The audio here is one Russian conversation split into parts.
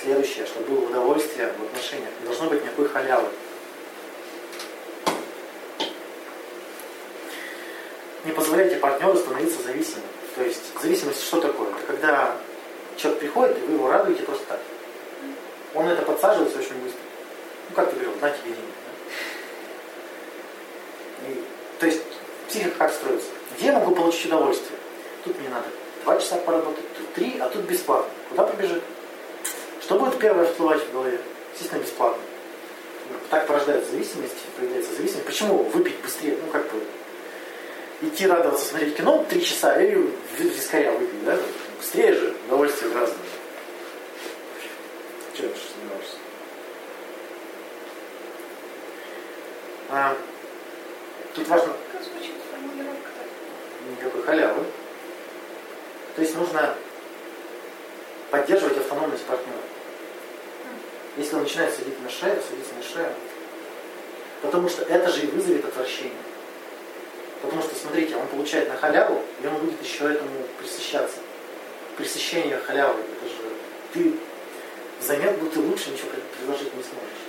следующее, чтобы было удовольствие в отношениях. Не должно быть никакой халявы. Не позволяйте партнеру становиться зависимым. То есть зависимость что такое? Это когда человек приходит, и вы его радуете просто так. Он это подсаживается очень быстро. Ну, как ты говорил, на тебе денег. Да? И, то есть психика как строится? Где я могу получить удовольствие? Тут мне надо два часа поработать, тут три, а тут бесплатно. Куда побежит? Что будет первое всплывать в голове? Естественно, бесплатно. Так порождается зависимость, появляется зависимость. Почему выпить быстрее? Ну, как бы идти радоваться, смотреть кино три часа и вискаря выпить, да? Быстрее же, удовольствие разное. Че ты сомневаешься? А, тут важно... Никакой халявы. То есть нужно поддерживать автономность партнера. Если он начинает садить на шею, садиться на шею. Потому что это же и вызовет отвращение. Потому что, смотрите, он получает на халяву, и он будет еще этому присыщаться. Присыщение халявы, это же ты взамен будто лучше ничего предложить не сможешь.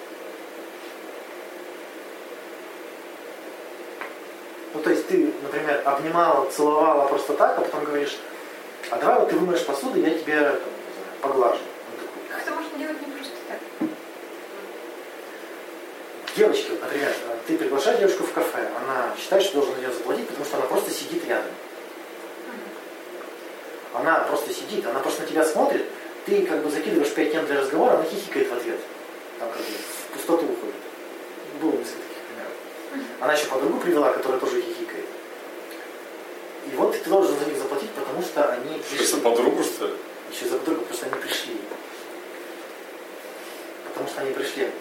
Ну, то есть ты, например, обнимала, целовала просто так, а потом говоришь, а давай вот ты вымоешь посуду, я тебе там, не знаю, поглажу. Как это можно делать не просто так? Девочки, вот, например, ты приглашаешь девушку в кафе, она считает, что должен ее заплатить, потому что она просто сидит рядом. Она просто сидит, она просто на тебя смотрит, ты как бы закидываешь пять тем для разговора, она хихикает в ответ. Там как бы в пустоту уходит. Было несколько таких примеров. Она еще подругу привела, которая тоже хихикает. И вот ты должен за них заплатить, потому что они пришли. Что, за подругу, что ли? Еще за подругу, потому что они пришли. Потому что они пришли.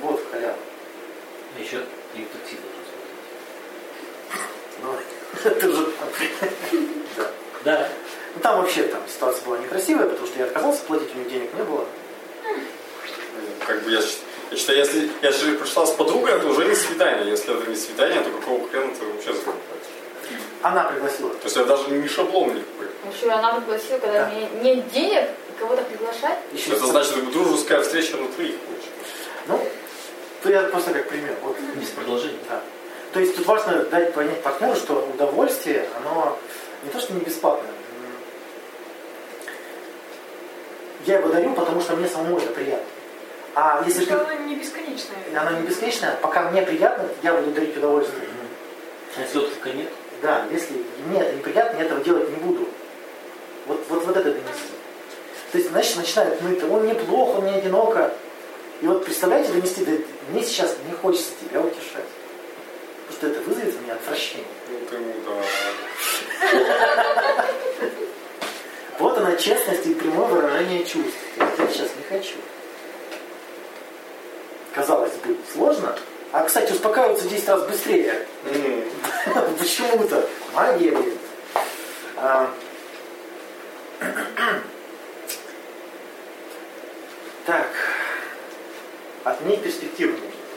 Вот халява. А еще и такси должен Ну, это же... Да. Да. Ну там вообще там ситуация была что я отказался платить, у них денег не было. Как бы я, я считаю, если я же пришла с подругой, это уже не свидание. Если это не свидание, то какого хрена ты вообще за Она пригласила. То есть это даже не шаблон никакой. Еще она пригласила, когда Да. мне нет денег, кого-то приглашать. Еще Это значит, дружеская встреча на троих. Ну, то я просто как пример. Вот. Без продолжения. Да. То есть тут важно дать понять партнеру, что удовольствие, оно не то, что не бесплатное. Я его дарю, потому что мне самому это приятно. А если что ты, она не бесконечная. оно не бесконечное, пока мне приятно, я буду дарить удовольствие. А если отклика нет? Да, если мне это неприятно, я этого делать не буду. Вот, вот, вот это донести. То есть, значит, начинают, ну это он неплохо, мне одиноко. И вот представляете, донести, да, мне сейчас не хочется тебя утешать. Потому что это вызовет у меня отвращение. Ну ты, ну да. Вот она честность и прямое выражение чувств. Я сейчас не хочу. Казалось бы, сложно. А, кстати, успокаиваются 10 раз быстрее. Почему-то. Магия, блин. А. Так. Отменить в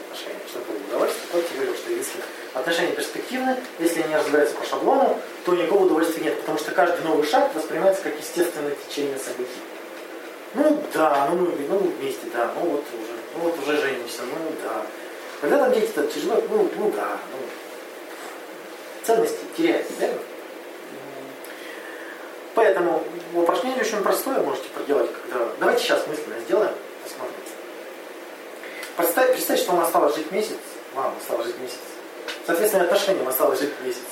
отношениях, чтобы было удовольствие. Вот я говорил, что если отношения перспективны, если они развиваются по шаблону, то никакого удовольствия нет, потому что каждый новый шаг воспринимается как естественное течение событий. Ну да, ну мы ну, вместе, да, ну вот уже, ну вот уже женимся, ну да. Когда там дети-то тяжело, ну, ну да, ну, ценности теряются, верно? Поэтому упражнение очень простое можете проделать, когда... Давайте сейчас мысленно сделаем, посмотрим. Представь, представь, что вам осталось жить месяц, вам осталось жить месяц. Соответственно, отношениям осталось жить месяц.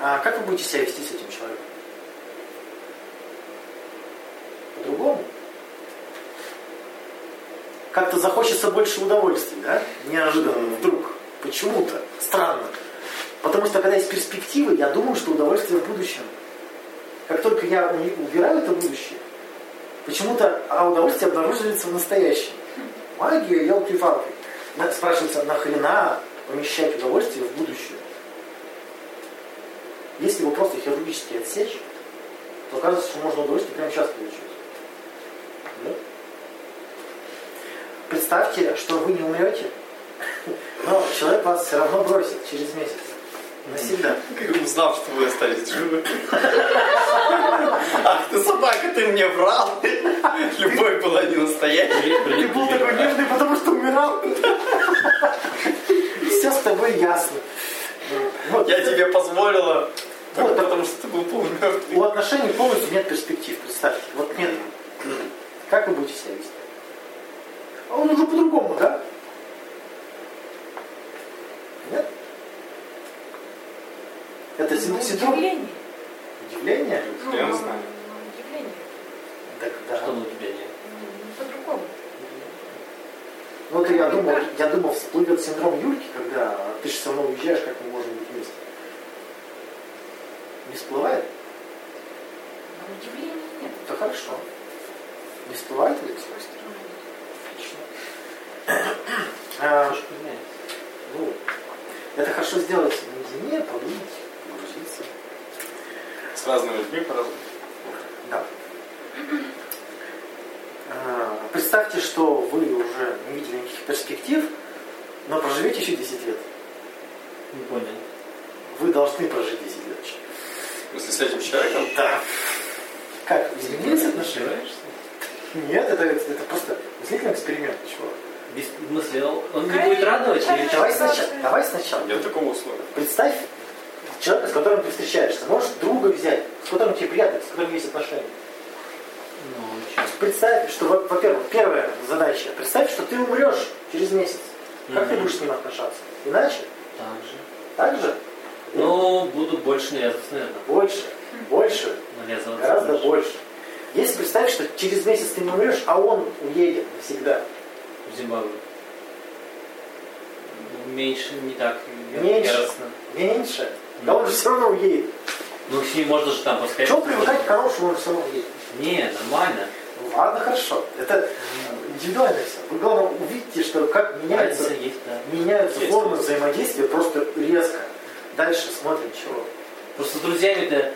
А как вы будете себя вести с этим человеком? По-другому? Как-то захочется больше удовольствий, да? Неожиданно, вдруг. Почему-то. Странно. Потому что когда есть перспективы, я думаю, что удовольствие в будущем. Как только я убираю это будущее, почему-то а удовольствие обнаруживается в настоящем. Магия, елки-палки. Спрашивается, нахрена помещать удовольствие в будущее? Если его просто хирургически отсечь, то оказывается, что можно удовольствие прямо сейчас получить. Да? Представьте, что вы не умрете, но человек вас все равно бросит через месяц. Навсегда. Как узнав, что вы остались живы. Ах ты собака, ты мне врал. Любовь была настоящий. Привет, Ты был такой нежный, потому что умирал. Все с тобой ясно. Вот. Я тебе позволила, Вот, потому что ты был полумертвый. У отношений полностью нет перспектив, представьте. Вот нет. Как вы будете себя вести? А он уже по-другому, да? Нет? Это Ну, син- синдром удивление. удивления? Ну, Я ну, знаю. ну, удивление. Так, да. Что на тебя нет? Ну, По-другому. Ну, это я думал, я думал, всплывет синдром Юльки, когда ты же все равно уезжаешь, как мы можем быть вместе. Не всплывает? Но удивления нет. Это хорошо. Не всплывает нет. Отлично. А, ну, это хорошо сделать наедине, подумать, погрузиться. С разными людьми по-разному. Да. А, Представьте, что вы уже не видели никаких перспектив, но проживете еще 10 лет. Не понял. Вы должны прожить 10 лет. еще. Если с этим человеком, Да. Как, изменились отношения? Нет, это, это просто мыслительный эксперимент. Чего? Без мысли, он он не будет радовать или Давай сначала. Давай сначала. нет такого условия. Представь человека, с которым ты встречаешься. Можешь друга взять, с которым тебе приятно, с которым есть отношения. Ну, чё? Представь, что, во- во-первых, первая задача. Представь, что ты умрешь через месяц. Как ты Мгм. будешь с ним отношаться? Иначе? Так же. Так же? Ну, буду больше навязываться, наверное. Больше. Больше. Навязываться. Гораздо больше. больше. Если представить, что через месяц ты не умрешь, а он уедет навсегда. В Зимбабве. Меньше, не так Меньше. яростно. Меньше. Да он же все равно уедет. Ну, с ним можно же там постоять. Чего привыкать к хорошему, он все равно уедет. Не, нормально. Ладно, хорошо. Это индивидуально все. Вы главное увидите, что как меняется, Разница есть, да. меняются Есть. формы взаимодействия просто резко. Дальше смотрим, чего. Просто с друзьями-то,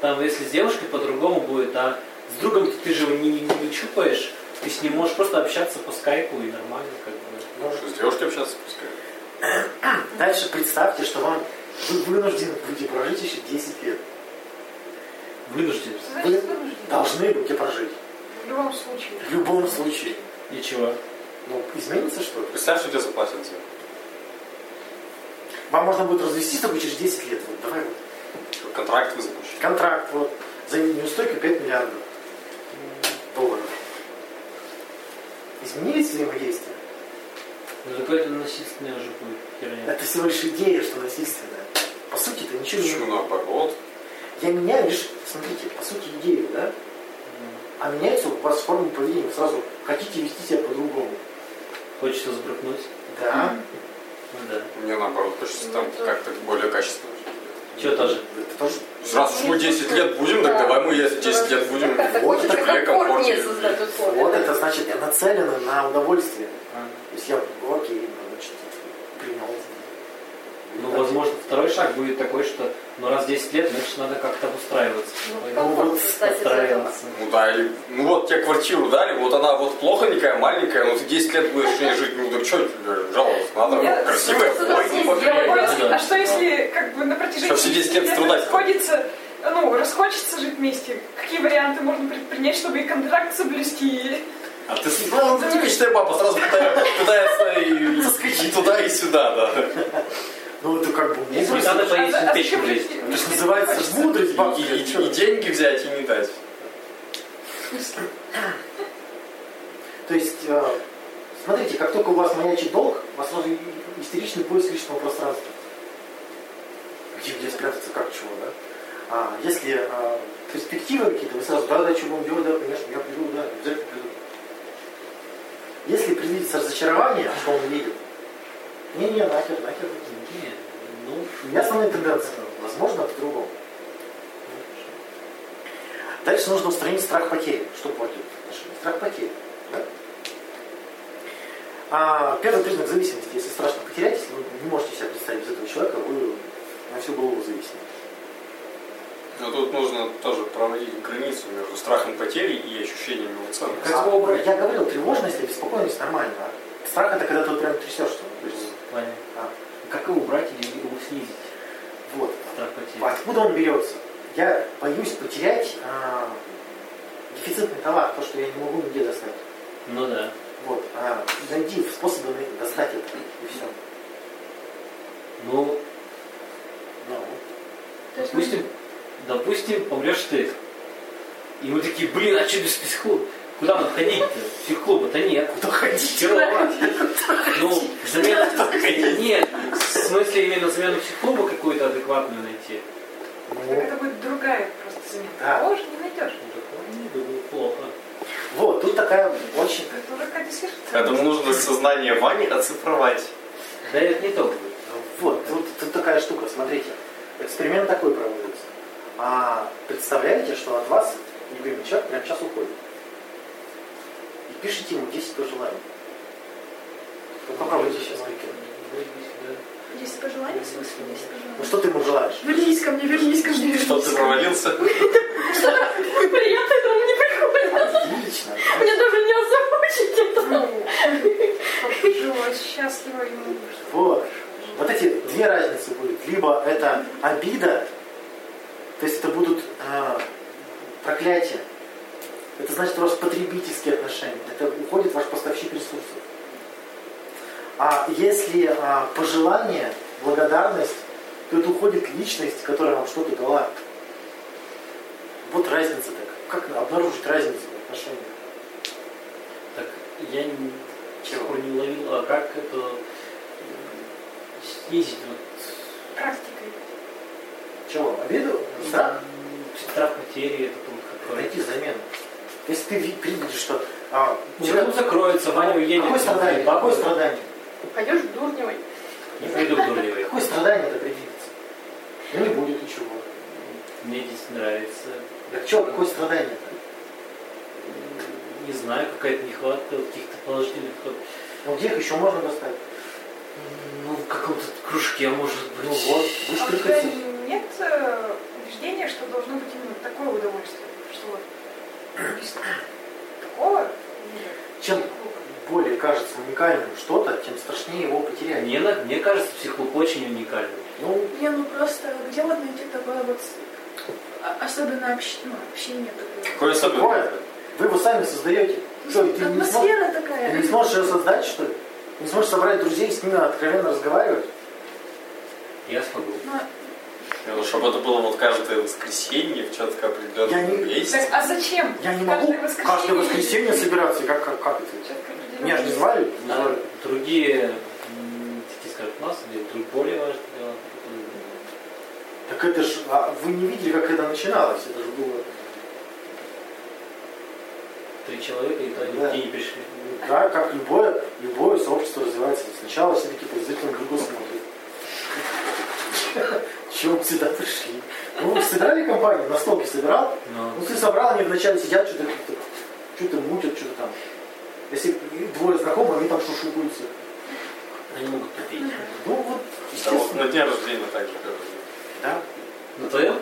там, если с девушкой по-другому будет, а с другом ты же его не, не, не чупаешь, ты с ним можешь просто общаться по скайпу и нормально, как бы. Может, с девушкой общаться пускай. Дальше представьте, что вам вы вынуждены будете прожить еще 10 лет. Вынужден. Что значит вынужден? Должны будете прожить. В любом случае. В любом случае. И чего? Ну, изменится что-то. Представь, что тебе заплатят за это. Вам можно будет развестись только через 10 лет. Вот, давай вот. Контракт вы заключили. Контракт вот. За неустойку 5 миллиардов долларов. Изменились взаимодействие? Ну, какое-то насильственное уже будет херня. Это всего лишь идея, что насильственная. По сути, это ничего не... Почему наоборот? Я меняю лишь, смотрите, по сути, идею, да? А меняется у вас форма поведения. Сразу хотите вести себя по-другому. Хочется сбрыкнуть. Да. Ну да. Мне наоборот, хочется там как-то более качественно. Чего тоже? Это тоже... Раз уж мы 10 лет будем, так давай мы если 10 лет будем Вот это тебе комфортнее. Вот это значит, я нацелена на удовольствие. А. То есть я, окей, ну. Ну, возможно, второй шаг будет такой, что ну раз в 10 лет, значит, надо как-то обустраиваться. Ну, Ну, вот. Обустраиваться. Ну да, или, ну вот тебе квартиру дали, вот она вот плохонькая, маленькая, но ты 10 лет будешь в ней жить, ну так что тебе жаловаться? Надо Я красивая, согласен, бойкая, я покрепкая. вот- Ой, А что если как бы на протяжении Чтоб все 10 лет 10 страдать. расходится, ну, расхочется жить вместе? Какие варианты можно предпринять, чтобы и контракт соблюсти? А ты ну, типичная баба сразу пытается, пытается и заскочить туда и сюда, да. Ну, это как бы мудрость. надо А поесть за- а печку влезть. Это же называется мудрость И, бабки. и- и деньги взять и не дать. То есть, э, смотрите, как только у вас маячит долг, у вас сразу истеричный поиск личного пространства. Где, где спрятаться, как чего, да? А если э, перспективы какие-то, вы сразу, да, да, что будем делать, да, конечно, я приду, да, обязательно приду. Если предвидится разочарование, что он видит, не-не, нахер, нахер. Ну, У меня основная тенденция. Возможно, по-другому. Дальше нужно устранить страх потери. Что платит отношения? Страх потери. Да? А, первый признак зависимости. Если страшно потерять, если вы не можете себя представить без этого человека, вы на всю голову зависимы. Но тут нужно тоже проводить границу между страхом потери и ощущением его ценности. Как его убрать? Я говорил, тревожность и беспокойность нормально. А страх это когда ты прям трясешься. То есть, Понятно. а, Как его убрать или его снизить? вот. Страх потери. Откуда он берется? Я боюсь потерять а, дефицитный товар, то, что я не могу нигде достать. Ну да. Вот. А, найди способы достать это. И все. Ну, Ну. То есть, допустим, допустим, помрешь ты. И мы такие, блин, а что без психолога? Куда нам ходить-то? Психклуба-то нет. Кто ходить? Ну, замена... Нет, смысле именно замену психклуба какую-то адекватную найти. Так Ну, это будет другая просто замена. Да. Того же не найдешь. Ну, не думаю, плохо. вот, тут такая очень... Это сверхценность. Поэтому нужно сознание Вани оцифровать. Да это не то будет. Вот, тут, тут такая штука, смотрите. Эксперимент такой проводится. А представляете, что от вас любимый человек прямо сейчас уходит. И пишите ему 10 пожеланий. Ну, попробуйте сейчас прикинуть. Есть пожелания, в смысле, есть Ну пожелания. что ты ему желаешь? Вернись ко мне, вернись ко мне, Что ты провалился? Приятно, это мне не приходит. Отлично. Мне даже не озвучить это. Ну, чтобы жилось счастливо ему. Вот. Вот эти две разницы будет. Либо это обида, то есть это будут э, проклятия. Это значит у вас потребительские отношения. Это уходит ваш поставщик ресурсов. А если а, пожелание, благодарность, то это уходит личность, которая вам что-то дала. Вот разница так. Как обнаружить разницу в отношениях? Так, я не, Чего? не уловил, а как это м, снизить вот Практикой. Чего? Обиду? Страх? м, страх потери, это вот какой Найти замену. Если ты ви- видишь, что а, у Человек тебя- закроется, Ваня уедет. Какое страдание? Какое страдание? Пойдешь в Дурневой. Не пойду в Дурневой. Какое страдание это предвидится? Ну не будет ничего. Мне здесь нравится. Так что, какое страдание? Не знаю, какая-то нехватка каких-то положительных. Ну где их еще можно достать? Ну, в каком-то кружке, может Ну быть. вот, вы А нет э, убеждения, что должно быть именно такое удовольствие? Что вот такого вида Чем более кажется уникальным что-то, тем страшнее его потерять. Мне, мне кажется, психолог очень уникальный. Ну, Не, ну просто где вот найти такое вот а- особенно общ- ну, общение такое? Какое особенное? Вы его сами создаете. Что, ты не, смо- Атмосфера ты такая. не сможешь ее создать, что ли? Не сможешь собрать друзей, с ними откровенно разговаривать? Я смогу. Ну, Ну, чтобы это было вот каждое воскресенье в четко Я определенном не- месте. Так, а зачем? Я не могу Каждое воскресенье. каждое воскресенье собираться. Как, как, как это? Четко Меня же не звали? Не А звали. другие, такие скажут, нас или друг более важные дела. Так это ж, а вы не видели, как это начиналось? Это же было, Три человека, и то они Да. не пришли. да, как любое, любое сообщество развивается. Сначала все таки подозрительно друг друга смотрят. Чего вы сюда пришли? Ну, вы собирали компанию, на столке собирал? Но Ну, ты собрал, они вначале сидят, что-то что-то мутят, что-то там. Если двое знакомых, они там шушукаются. они могут тупить. Ну, вот, Да, естественно. на дне рождения так же говорили. Да. На твоем?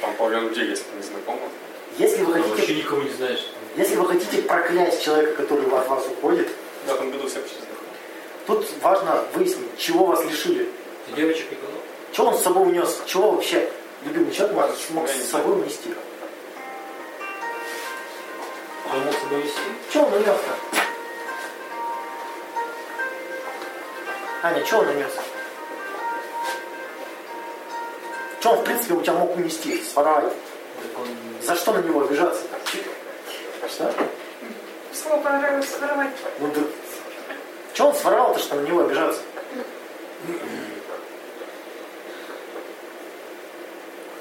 Там половина людей, если не знакомы. Если вы Ты вообще хотите, никого не знаешь. если вы хотите проклясть человека, который от вас уходит, В этом году все почти знакомы. тут важно выяснить, чего вас лишили. Ты девочек не? Что он с собой унес? Чего вообще любимый человек мог, с собой унести? Он мог с собой вести? Что он унес-то? Аня, что он унес? Что он, в принципе, у тебя мог унести, он... За что на него обижаться? Что? Слово понравилось своровать. Ну, да... Что он своровал-то, что на него обижаться?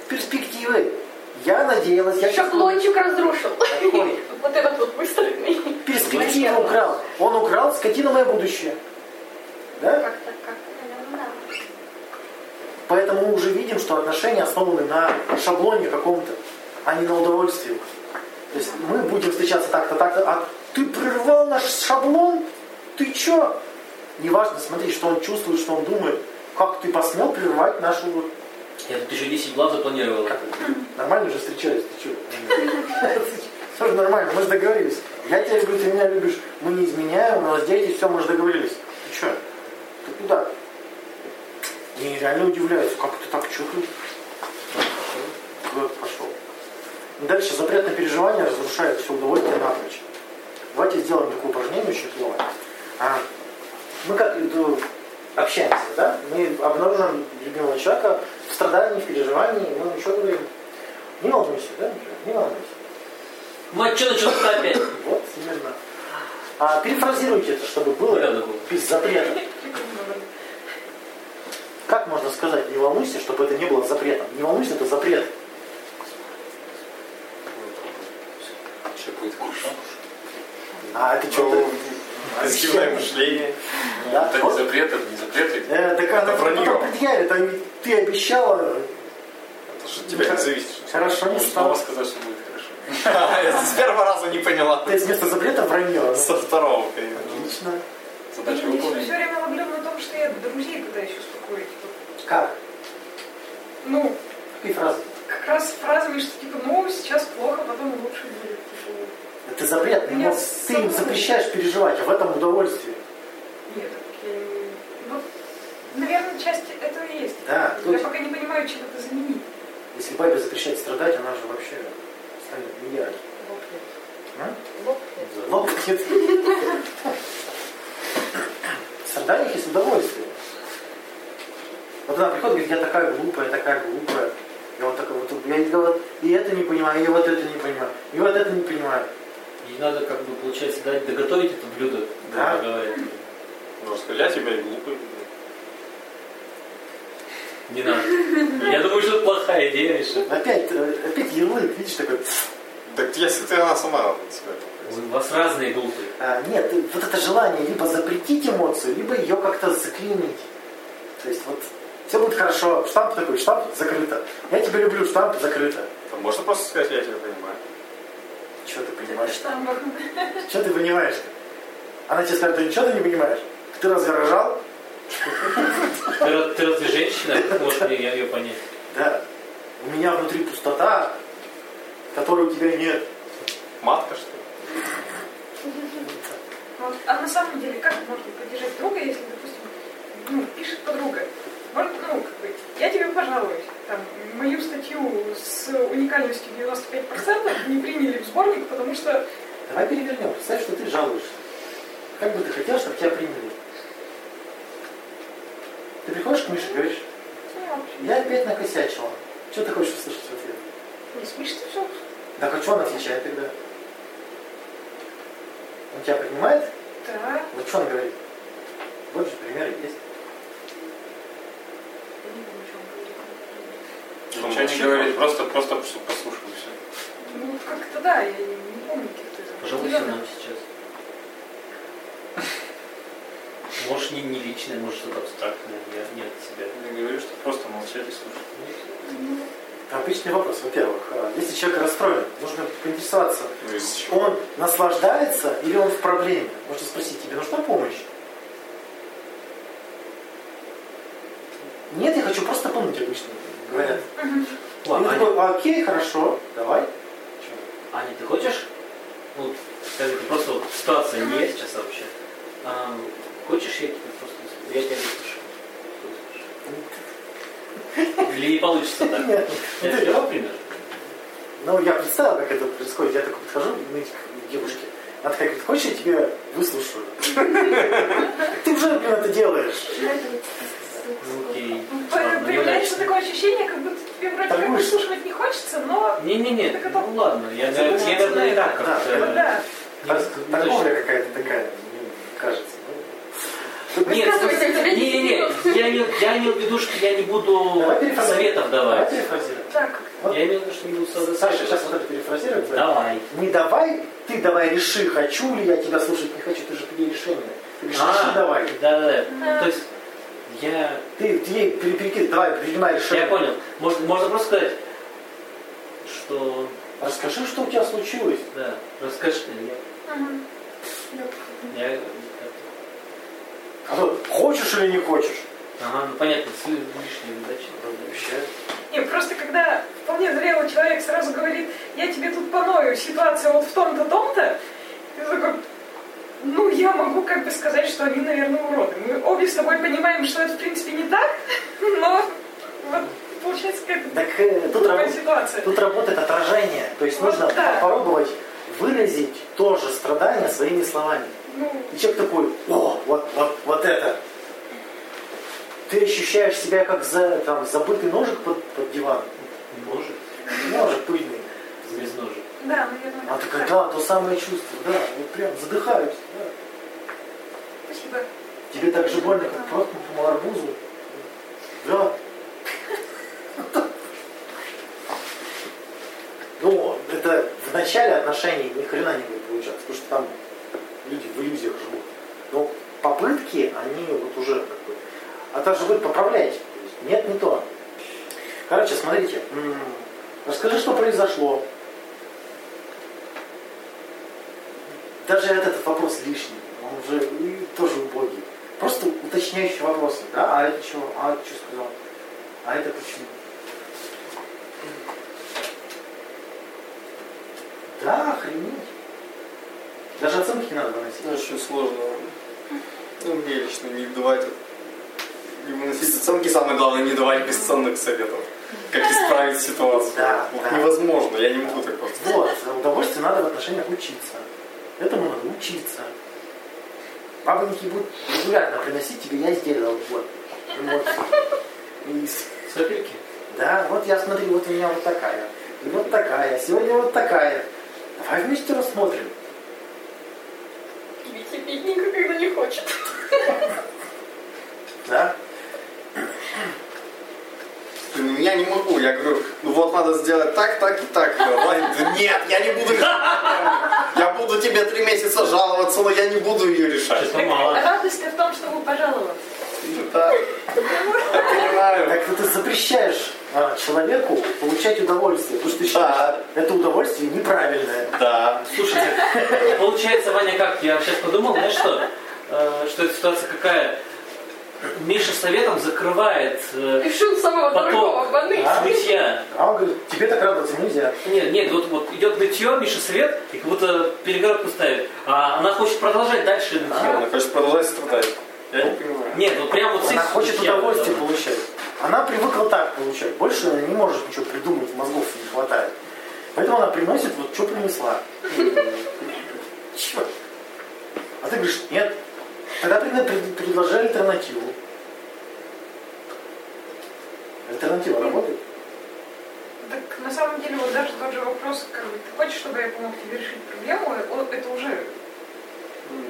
Перспективы. Я надеялась, я сейчас Шаблончик разрушил. Какой? Вот этот вот выстроенный. перспективу украл. Он украл скотину мое будущее. Да? Как-то как да. Поэтому мы уже видим, что отношения основаны на шаблоне каком-то, а не на удовольствии. То есть мы будем встречаться так-то, так-то, а ты прервал наш шаблон? Ты чё? Неважно, смотри, что он чувствует, что он думает. Как ты посмел прервать нашу... Я тут еще 10 глав запланировал. Нормально же встречались, ты чё? Тоже нормально, мы же договорились. Я тебя люблю, ты меня любишь, мы не изменяем, у нас дети, все, мы же договорились. Ты чё? Ты куда? Мне реально удивляются, как ты так чё ты? Куда ты пошел? Дальше запрет на переживание разрушает все удовольствие напрочь. Давайте сделаем такое упражнение очень клевое. А, мы как ну, общаемся, да? Мы обнаружим любимого человека в страдании, в переживании, и мы еще говорим, не волнуйся, да, не волнуйся. Мать, что началось опять? Вот, именно. А перефразируйте это, чтобы было без запрета. Как можно сказать, не волнуйся, чтобы это не было запретом? Не волнуйся, это запрет. Все будет хорошо. А это что? Ну, Позитивное мышление. Да? Это не запрет, это не запрет. Э, так она вранье. потом предъявит, а ведь ты обещала. Это же тебя не зависит. Хорошо, не стало. снова сказать, что будет хорошо. Я с первого раза не поняла. Есть вместо запрета вранье. Со второго, конечно. Отлично. Задача Я все выполнена. время ловлю на том, что я друзей пытаюсь успокоить. Как? Ну, Какие фразы? как раз фразами, что типа, ну, сейчас плохо, потом лучше будет. Типа, Это запрет. Меня но ты им запрещаешь переживать, а в этом удовольствие. Нет, так я не- ну, наверное, часть этого и есть. Да, Я есть, пока не понимаю, чем это заменить. если бабе запрещать страдать, она же вообще станет миллиардом. А? Лопнет. Страдание есть удовольствие. Вот она приходит и говорит, я такая глупая, такая глупая. Я вот такой вот, я и вот и это не понимаю, и вот это не понимаю, и вот это не понимаю. И надо, как бы, получается, дать доготовить это блюдо, Да. Можно сказать, я тебя и глупый. Не надо. Я думаю, что это плохая идея, Миша. Опять, э, опять ярлык, видишь, такой. Так если ты она сама У вас разные глупые. А, нет, вот это желание либо запретить эмоцию, либо ее как-то заклинить. То есть вот все будет хорошо, штамп такой, штамп закрыто. Я тебя люблю, штамп закрыто. Там можно просто сказать, я тебя понимаю. Что ты понимаешь? Штамбах. Что ты понимаешь? Она тебе скажет, ты ничего ты не понимаешь? Ты разве рожал? Ты, раз- ты разве женщина? Можешь мне ее понять? Да. У меня внутри пустота, которой у тебя нет. Матка, что ли? Вот. А на самом деле, как можно поддержать друга, если, допустим, ну, пишет подруга, может, ну, как бы, я тебе пожалуюсь, там, мою статью с уникальностью 95% не приняли в сборник, потому что, Давай перевернем. Представь, что ты жалуешься. Как бы ты хотел, чтобы тебя приняли? Ты приходишь к Мише и говоришь, я опять накосячила. Что ты хочешь услышать в ответ? не смешно все. Так а что он отвечает тогда? Он тебя принимает? Да, Вот что он говорит? Вот же примеры есть. я не помню, что он говорит. Ну, Ничего не говорит, просто, просто чтобы послушал все. Ну, как-то да, я не помню каких-то Пожалуйста, нам сейчас. Может, не, не личное, может, что-то абстрактное, не, не от себя. Я говорю, что просто молчать и слушать. Отличный вопрос. Во-первых, а, если человек расстроен, нужно поинтересоваться, Ну, он наслаждается или он в проблеме? Можно спросить, тебе нужна помощь? Нет, я хочу просто помнить обычно, говорят. Он Ладно, Аня, такой, окей, хорошо, давай. Аня, ты хочешь? Ну, скажи, просто вот ситуация не есть сейчас вообще. А, хочешь, я тебя просто я тебя выслушаю? Или не получится так? Нет. Я тебе дал пример? Ну, я представил, как это происходит. Я такой подхожу к девушке. Она такая говорит, хочешь, я тебя выслушаю? Ты уже, блин, это делаешь. Ну, Ладно, Появляется такое ощущение, как будто тебе вроде как выслушивать не хочется, но Не-не-не, ну ладно, я, наверное, и так как-то... Да, ну Торговля какая-то такая. Ну, Нет, не-не-не, я, имел- я имел в виду, что я не буду Давай советов Давай давать. перефразируем. Так, Вот Я имел в виду, что не буду советов. Саша сейчас вот это перефразирует. Давай. Не давай, ты давай реши, хочу ли я тебя слушать, не хочу, ты же приди решение. Ты реши, реши, давай. Да-да-да. То есть я, Ты, ты ей пере- перекидывай, давай, принимай решение. я понял. Можно, можно просто сказать, что Расскажи, что у тебя случилось. да, расскажи. Я, А то хочешь или не хочешь? ага, ну понятно, с лишней задачи. Вообще. Не, просто когда вполне зрелый человек сразу говорит, я тебе тут поною, ситуация вот в том-то, том-то, ты такой, ну, я могу как бы сказать, что они, наверное, уроды. Мы обе с тобой понимаем, что это, в принципе, не так, но вот получается какая-то Так э, тут, раб- ситуация. тут работает отражение. То есть Вот нужно да. попробовать выразить тоже страдание своими словами. И человек такой, о, вот, вот, вот это. Ты ощущаешь себя как за, там, забытый ножик под, под диван. Может, Ножик пыльный. без ножек. да, наверное. А такая, так. да, то самое чувство, да, вот прям задыхаюсь. да. Спасибо. Тебе так же больно, как проткнутому арбузу. Да. Ну, это в начале отношений ни хрена не будет получаться, потому что там люди в иллюзиях живут. Но попытки, они вот уже как бы... А также вы поправляете. Нет, не то. Короче, смотрите. Расскажи, что произошло. Даже этот вопрос лишний. Он уже тоже убогий. Просто уточняющие вопросы. Да, а это что? А это что сказал? А это почему? Да, охренеть. Даже оценки не надо выносить. Ну, очень сложно. Ну, мне лично не давать не выносить оценки, самое главное, не давать бесценных советов. Как исправить ситуацию. Да, Вот да. Невозможно, я не могу так просто. Вот, удовольствие надо в отношениях учиться. Этому надо учиться. Бабоньки будут регулярно приносить тебе, я сделал вот. эмоции. И Сопельки? Да, вот я смотри, вот у меня вот такая. И вот такая. Сегодня вот такая. Давай вместе рассмотрим. Бедненько, когда не хочет. Да? Блин, я не могу, я говорю, ну вот надо сделать так, так и так. Да нет, я не буду. Я буду тебе три месяца жаловаться, но я не буду ее решать. Радость в том, чтобы пожаловаться. Да, я понимаю. Так вот ты запрещаешь человеку получать удовольствие, потому что ты считаешь, Да. это удовольствие неправильное. Да. Слушайте, получается, Ваня, как? Я сейчас подумал, знаешь что? Э, Что эта ситуация какая? Миша советом закрывает э, Решил самого дорогого поток обмануть. А? нытья. А он говорит, тебе так радоваться нельзя. Нет, нет, вот, вот идет нытье, Миша свет, и как будто перегородку ставит. А она хочет продолжать дальше нытье. Она хочет продолжать страдать. Я не понимаю. Нет, вот прям вот Она хочет удовольствие да. получать. Она привыкла так получать. Больше она не может ничего придумать, мозгов не хватает. Поэтому она приносит вот что принесла. Черт. А ты говоришь, нет. Тогда пред- пред- предложи альтернативу. Альтернатива работает? Так на самом деле вот даже тот же вопрос, как бы, ты хочешь, чтобы я помог тебе решить проблему, это уже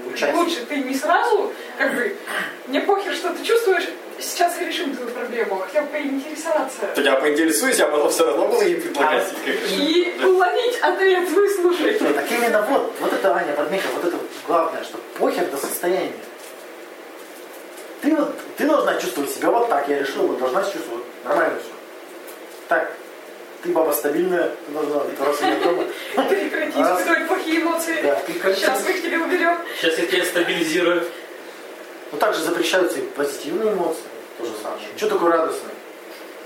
Участие. лучше. Ты не сразу, как бы, мне похер, что ты чувствуешь, сейчас решим твою проблему, а хотел бы поинтересоваться. Так я поинтересуюсь, я потом все равно буду ей предлагать. И уловить ответ, выслушать. Нет, так именно вот, вот это Аня подметила, вот это главное, что похер до состояния. Ты вот, ты должна чувствовать себя вот так, я решил, вот должна чувствовать нормально все. Так, ты баба стабильная, ты должна раз у дома. Прекрати Раз. испытывать плохие эмоции. Да, прекрати. Сейчас мы их тебе уберем. Сейчас я тебя стабилизирую. Ну также запрещаются и позитивные эмоции, то же самое. Что такое радостное?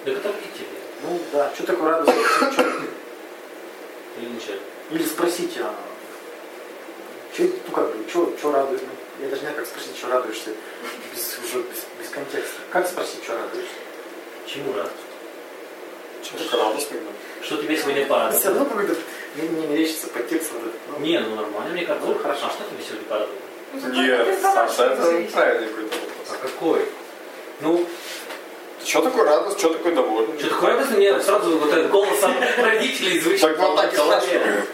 Да это тебе. Ну да, что такое чё- Или ничего. Или спросите, а чё, ну как бы, что радует? Ну, Я даже не знаю, как спросить, что радуешься, без, уже без, без контекста. Как спросить, что радуешься? Чему рад? Что такое радостный? Что тебе сегодня Все порадовало? равно какой-то мне не мерещится подтекст вот этот. ну. Не, ну нормально, мне кажется. Ну, хорошо. А что тебе сегодня порадовало? Ну, Нет, Саша, это правильный какой-то вопрос. А какой? Ну, Что такое радость, что такое довольный? что такое радостно, мне сразу вот этот голос от родителей звучит. Так вот так и спрашиваю.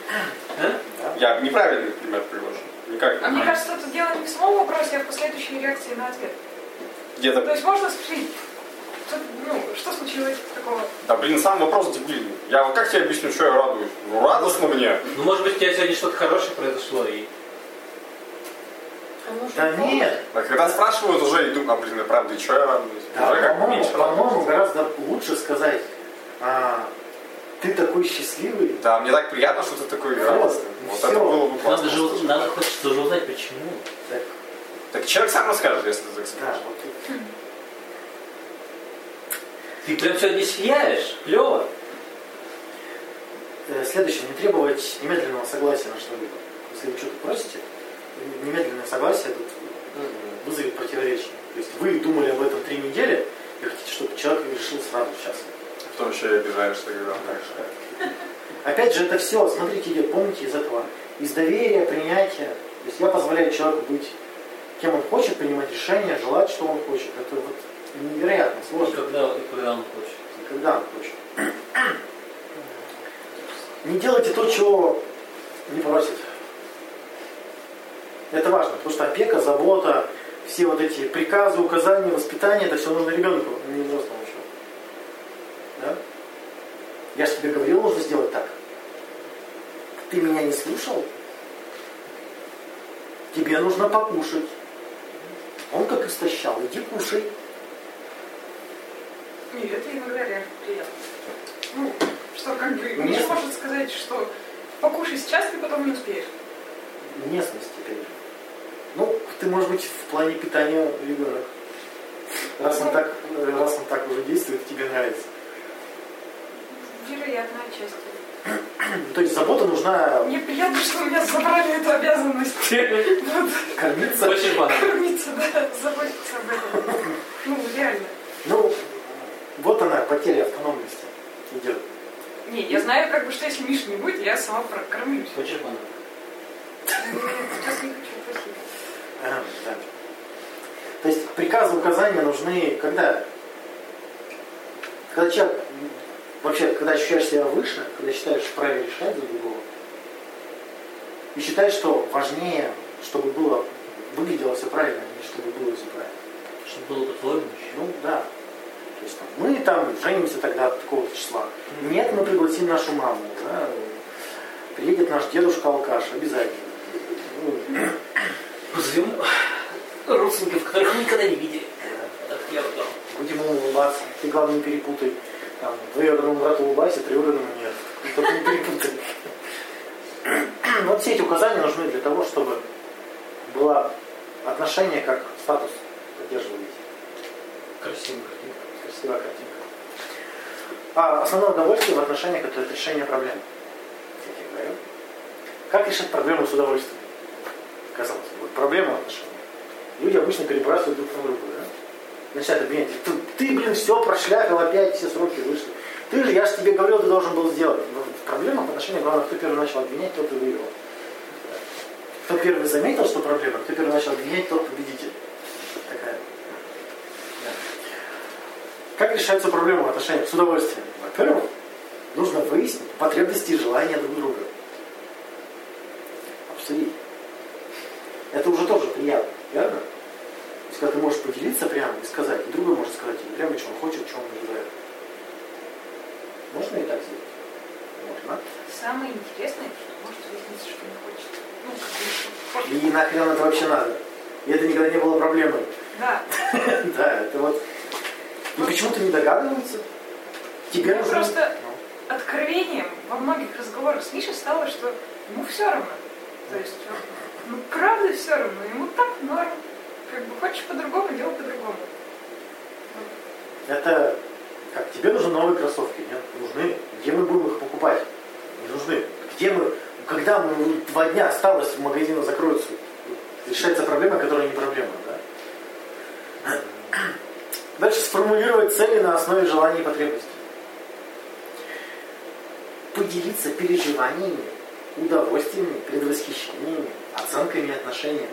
Я неправильный пример привожу. Никак. А мне кажется, тут дело не в самом вопросе, а в последующей реакции на ответ. То Где-то... есть можно спросить, что, ну, что случилось такого? Да, блин, сам вопрос дебильный. Я вот как тебе объясню, что я радуюсь? Ну, радостно мне. Ну, может быть, у тебя сегодня что-то хорошее произошло, и Да нет, А когда спрашивают, уже иду, а, блин, я правда, и что я радуюсь? да, Уже как по-моему, меньше по-моему, гораздо лучше сказать, а, ты такой счастливый. Да, мне так приятно, что ты такой Вот, радостный. Вот всё. это было бы классно. надо же, надо хочется уже узнать, почему. Так, Так человек сам расскажет, если ты так да, скажешь. вот тут. Ты прям сегодня сияешь, клево. Э, Следующее, не требовать немедленного согласия на что-либо. Если вы что-то просите, немедленное согласие тут вызовет противоречие. То есть вы думали об этом три недели, и хотите, чтобы человек решил сразу сейчас. А потом еще и обижаешься, когда он так же. Опять же, это все, смотрите, идет, помните из этого, из доверия, принятия. То есть я позволяю человеку быть кем он хочет, принимать решения, желать, что он хочет. Это вот невероятно И сложно. когда, и когда он хочет. И когда он хочет. Не делайте то, чего не просит. Это важно, потому что опека, забота, все вот эти приказы, указания, воспитание, это все нужно ребенку, а не взрослому человеку. Да? Я же тебе говорил, нужно сделать так. Ты меня не слушал? Тебе нужно покушать. Он как истощал, иди кушай. Нет, это иногда реально приятно. Ну, что как бы, Миша ясно. может сказать, что покушай сейчас, ты потом не успеешь. местность теперь. Ну, ты, может быть, в плане питания ребенок. Раз он так, раз он так уже действует, тебе нравится. Вероятно, отчасти. Ну, То есть забота нужна Мне приятно, что у меня забрали эту обязанность. Кормиться. Хочешь банан? кормиться, да, заботиться об этом. Ну, реально. Ну, вот она, потеря автономности идет. Не, я знаю, как бы, что если Миши не будет, я сама прокормлюсь. Хочешь банан? Нет, сейчас не хочу, да. То есть приказы, указания нужны когда? Когда человек, вообще, когда ощущаешь себя выше, когда считаешь вправе решать за другого, и считаешь, что важнее, чтобы было, выглядело все правильно, не чтобы было все правильно. Чтобы было по-твоему. Ну да. То есть там, мы там женимся тогда от такого числа. Нет, мы пригласим нашу маму. Да? Приедет наш дедушка алкаш, обязательно. Ну, Позовем родственников, которых мы никогда не видели. Так я вот Будем улыбаться. Ты, главное, не перепутай. Там, двоюродному брату улыбайся, троюродному нет. Только не перепутай. Вот все эти указания нужны для того, чтобы было отношение как статус поддерживались. красивая картинка. Красивая картинка. А основное удовольствие в отношениях это решение проблем. Как я говорю. Как решать проблему с удовольствием? Казалось бы, вот проблема в отношениях. Люди обычно перебрасывают друг на друга, да? Начинают обвинять. Ты, ты, блин, все прошляпил, опять все сроки вышли. Ты же, я же тебе говорил, ты должен был сделать. Но в проблемах в отношениях, главное, кто первый начал обвинять, тот и выиграл. Кто первый заметил, что проблема, кто первый начал обвинять, тот победитель. Такая. Да. Как решаются проблемы в отношениях с удовольствием? Во-первых, нужно выяснить потребности и желания друг друга. Обсудить. Это уже тоже приятно, верно? То есть, когда ты можешь поделиться прямо и сказать, и другой может сказать тебе прямо, что он хочет, что он ожидает. Можно и так сделать? Можно. Самое интересное, что может выясниться, что не хочет. Ну, как бы, И нахрен это вообще надо? И это никогда не было проблемой. Да. Да, это вот... И почему-то не догадываются. Тебе Ну, нужно... просто-. Откровением во многих разговорах с Мишей стало, что ему все равно. То есть, ну, правда все равно. Ему так норм. Как бы хочешь по-другому, делай по-другому. Это как, тебе нужны новые кроссовки, нет? Нужны. Где мы будем их покупать? Не нужны. Где мы, когда мы два дня осталось, магазины закроются, решается проблема, которая не проблема, да? Дальше сформулировать цели на основе желаний и потребностей. Поделиться переживаниями, удовольствиями, предвосхищениями, оценками отношений.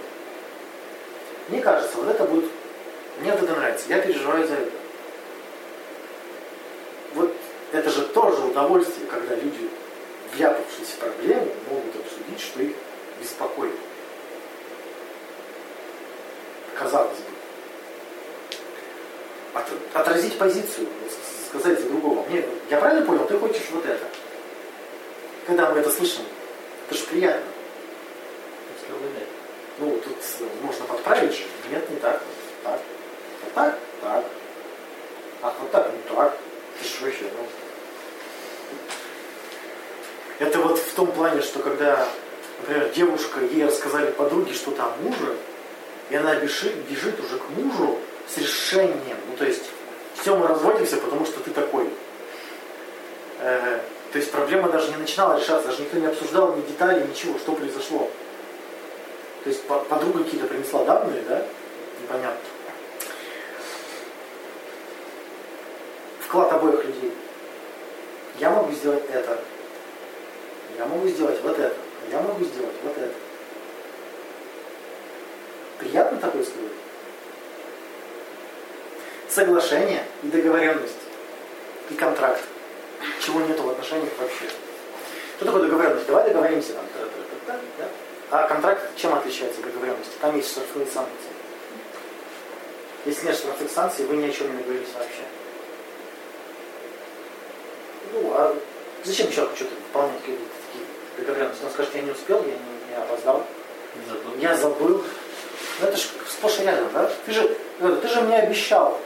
Мне кажется, вот это будет... Мне вот это нравится. Я переживаю за это. Вот это же тоже удовольствие, когда люди, вляпавшись в проблему, могут обсудить, что их беспокоит. Казалось бы. От- отразить позицию, сказать за другого. Мне, я правильно понял, ты хочешь вот это. Когда мы это слышим, это же приятно. Угадать. Ну, тут э, можно подправить же. Нет, не так. Так. Вот так? Так. А вот так, не так. Ты ж вообще, ну. Это вот в том плане, что когда, например, девушка, ей рассказали подруги, что там мужа, и она бежит, бежит уже к мужу с решением. Ну, то есть, все, мы разводимся, потому что ты такой. Э, то есть проблема даже не начинала решаться, даже никто не обсуждал ни деталей, ничего, что произошло. То есть по- подруга какие-то принесла данные, да? Непонятно. Вклад обоих людей. Я могу сделать это. Я могу сделать вот это. Я могу сделать вот это. Приятно такое сказать? Соглашение и договоренность. И контракт. Чего нету в отношениях вообще. Что такое договоренность? Давай договоримся там. да? А контракт чем отличается от договоренности? Там есть штрафные санкции. Если нет штрафных санкций, вы ни о чем не договорились вообще. Ну, а зачем человеку что-то выполнять какие-то такие договоренности? Он скажет, я не успел, я не, я опоздал, Зато я забыл. Ну это же сплошь и рядом, да? Ты же, э, ты же мне обещал.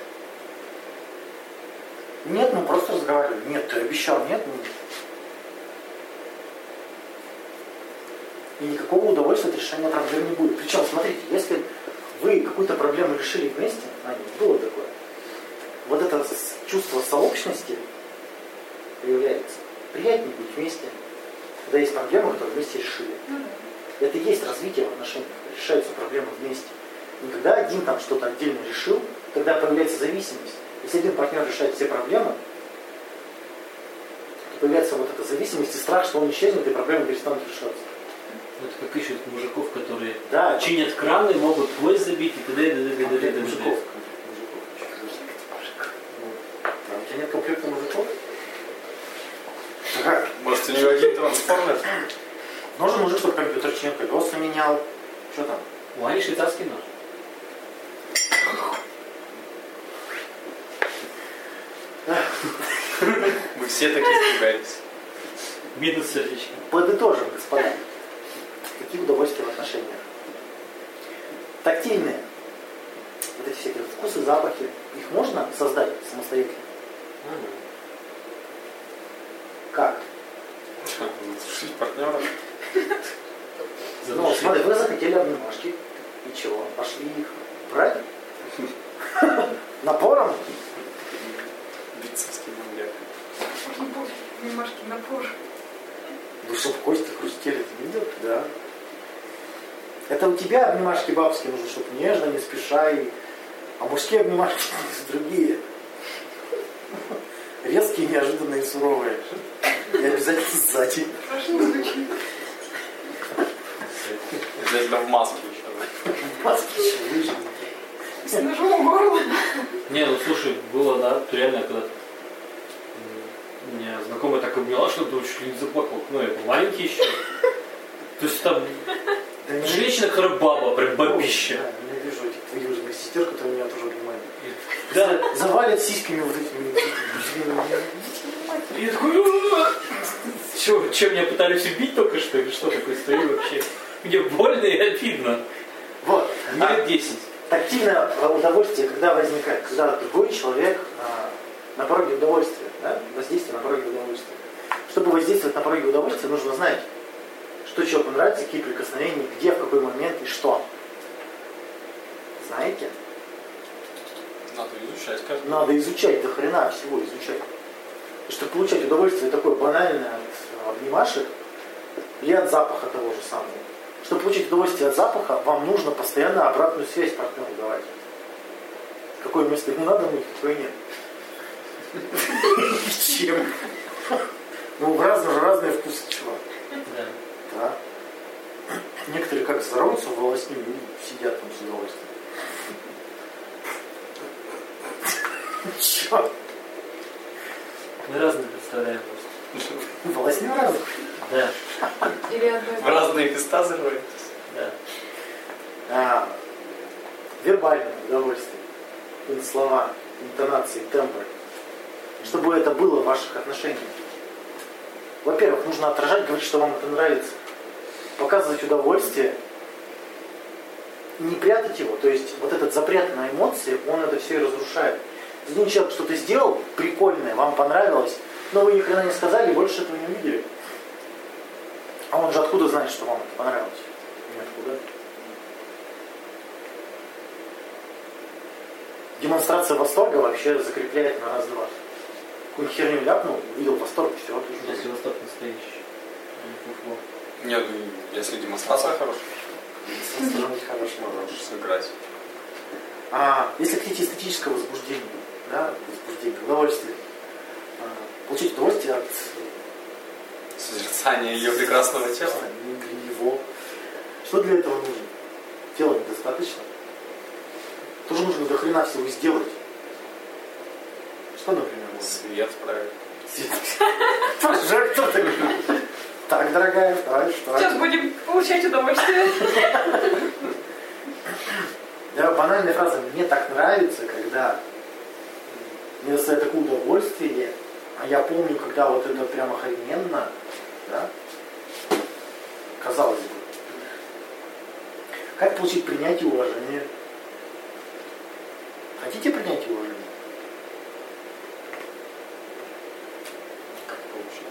Нет, ну просто разговаривали. Нет, ты обещал, нет, ну. И никакого удовольствия от решения проблем не будет. Причем, смотрите, если вы какую-то проблему решили вместе, а не было такое, вот это чувство сообщности появляется. Приятнее быть вместе, когда есть проблемы, которые вместе решили. Ну. Это и есть развитие в отношениях, решаются проблемы вместе. Не когда один там что-то отдельно решил, тогда появляется зависимость. Если один партнер решает все проблемы, то появляется вот эта зависимость и страх, что он исчезнет, и проблемы перестанут решаться. Это как ищут мужиков, которые Да, чинят краны, могут твой забить и т.д. и т.д. и т.д. и комплект т.д. мужиков. У тебя нет комплекта мужиков? Как? Может, у него один трансформер? Нужен мужик, чтобы компьютер чинил, колеса менял. Что там? У Ани швейцарский нож. Мы все так испугались. Минус сердечко. Подытожим, господа. Какие удовольствия в отношениях? Тактильные. Вот эти всякие вкусы, запахи. Их можно создать самостоятельно? Как? Задушить партнера. Ну, смотри, вы захотели обнимашки. И чего? Пошли их брать? Напором? Бицепский маньяк. Немножко напор. Ну, чтоб кости хрустели, ты видел? Да. Это у тебя обнимашки бабские нужны, чтобы нежно, не спеша. И... А мужские обнимашки другие. Резкие, неожиданные, суровые. И обязательно сзади. Обязательно в маске еще. да. Маски еще выжили. С ножом у горла. Не, ну слушай, было, да, реально когда-то. м, Меня знакомая так обняла, что чуть ли не заплакал. Ну, я был маленький еще. То есть там не- женщина, которая баба, прям бабища. Да, я вижу этих же сестер, которые меня тоже обнимают. Да, Завалят сиськами вот этими. И такой, Че, че, меня пытались убить только что? Или что такое стою вообще? Мне больно и обидно. Вот. А лет 10. Тактильное удовольствие, когда возникает, когда другой человек а, на пороге удовольствия, да? воздействие на пороге удовольствия. Чтобы воздействовать на пороге удовольствия, нужно знать, что человеку нравится, какие прикосновения, где, в какой момент и что. Знаете? Надо изучать каждый. Надо изучать, до хрена всего изучать. И чтобы получать удовольствие такое банальное от обнимашек или от запаха того же самого. Чтобы получить удовольствие от запаха, вам нужно постоянно обратную связь партнеру давать. Какое место не надо мыть, какое нет. Чем? Ну, разные, разные вкусы, чувак. Да. Некоторые как здороваются в волосне и сидят там с удовольствием. Чё? Мы разные представляем просто. Волосне разных. Да, Или В разные места зарываетесь. да. А, вербальное удовольствие. Слова, интонации, тембры. Чтобы это было в ваших отношениях. Во-первых, нужно отражать, говорить, что вам это нравится. Показывать удовольствие. Не прятать его. То есть вот этот запрет на эмоции, он это все и разрушает. Один человек что-то сделал прикольное, вам понравилось, но вы ни хрена не сказали, больше этого не увидели. А он же откуда знает, что вам это понравилось? Ниоткуда. Демонстрация восторга вообще закрепляет на раз-два. Какую-нибудь херню ляпнул, увидел восторг, все. Если Восток настоящий. а не фуфло. Нет, если демонстрация хорошая, быть хороший. можешь сыграть. А если хотите эстетического возбуждения, да, возбуждения, удовольствия, а, получить удовольствие от Созерцание ее прекрасного тела. Не для его. Что для этого нужно? Тела недостаточно. Тоже нужно до хрена всего сделать. Что, например? Свет правильно. Прожектор такой. Так, дорогая, давай, что? Сейчас будем получать удовольствие. Да, банальная фраза «мне так нравится», когда мне доставляет такое удовольствие, а я помню, когда вот это прям охрененно, да? Казалось бы. Как получить принятие и уважение? Хотите принятие и уважение? Как получить?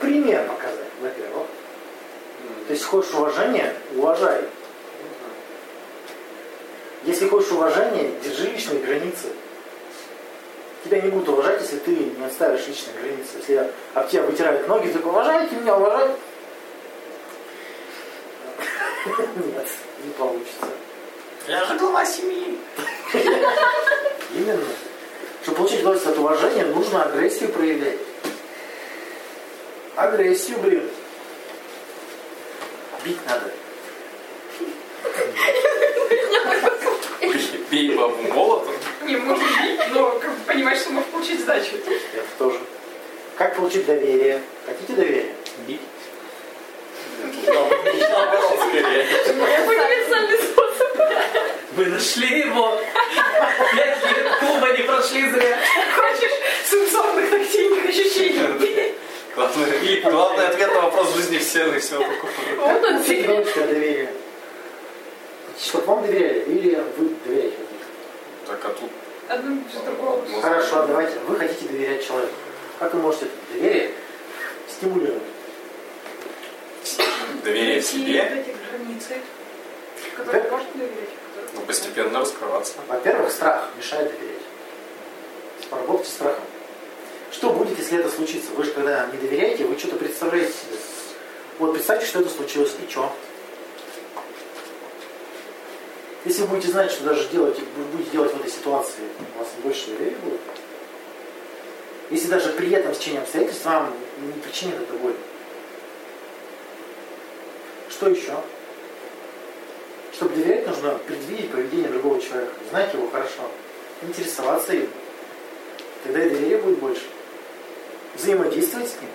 Пример показать, во-первых. Уважения, уважай. Если хочешь уважения, держи личные границы. Тебя не будут уважать, если ты не отставишь личные границы. Если об тебя вытирают ноги, ты такой, уважайте меня, уважайте. Нет, не получится. Я же глава семьи. Именно. Чтобы получить удовольствие от уважения, нужно агрессию проявлять. Агрессию, блин. Бить надо. Бей бабу молотом. Не, можно бить, но как бы понимаешь, что можешь получить сдачу. Это тоже. Как получить доверие? Хотите доверие? Бить. Наоборот, скорее. Универсальный способ. Вы нашли его! Пять лет клуба не прошли зря. Хочешь сенсорных тактильных ощущений? Главный, главный ответ на вопрос жизни и всего такого. Вот он? Хотите, чтобы вам доверяли? Или вы доверяете? Так, а тут Одно без другого. Хорошо, давайте. Вы хотите доверять человеку. Как вы можете это доверие стимулировать? доверие себе, границы, которые Да. можно доверять. а ну, постепенно раскрываться. Во-первых, страх мешает доверять. Поработайте страхом. Что будет, если это случится? Вы же когда не доверяете, вы что-то представляете себе. Вот представьте, что это случилось, и что? Если вы будете знать, что даже делать, будете делать в этой ситуации, у вас больше доверия будет. Если даже при этом течение обстоятельств вам не причинит это боль. Что еще? Чтобы доверять, нужно предвидеть поведение другого человека, знать его хорошо, интересоваться им. Тогда и доверие будет больше. Взаимодействовать с ним.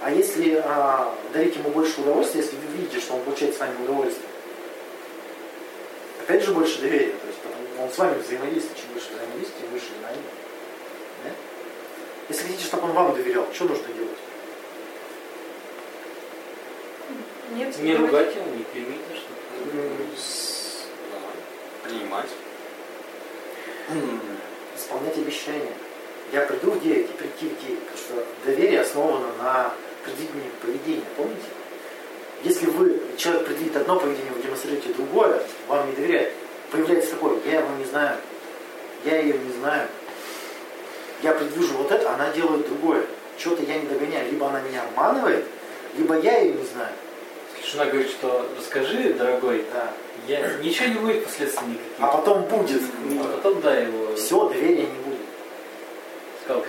А если а, дарить ему больше удовольствия, если вы видите, что он получает с вами удовольствие, опять же больше доверия. То есть он с вами взаимодействует. Чем больше взаимодействия, тем больше знаний. Да? Если хотите, чтобы он вам доверял, что нужно делать? Нет, Не ругать его, не клеймить за что С- да, Принимать. исполнять обещания. Я приду в 9 и прийти в 9, потому что доверие основано на предвидении поведения, помните? Если вы, человек предвидит одно поведение, вы демонстрируете другое, вам не доверяет, появляется такое, я его не знаю, я ее не знаю, я предвижу вот это, она делает другое, чего-то я не догоняю, либо она меня обманывает, либо я ее не знаю. Жена говорит, что расскажи, дорогой, Да. я ничего не будет последствий никаких. А потом будет, А потом да его все, доверия не голове.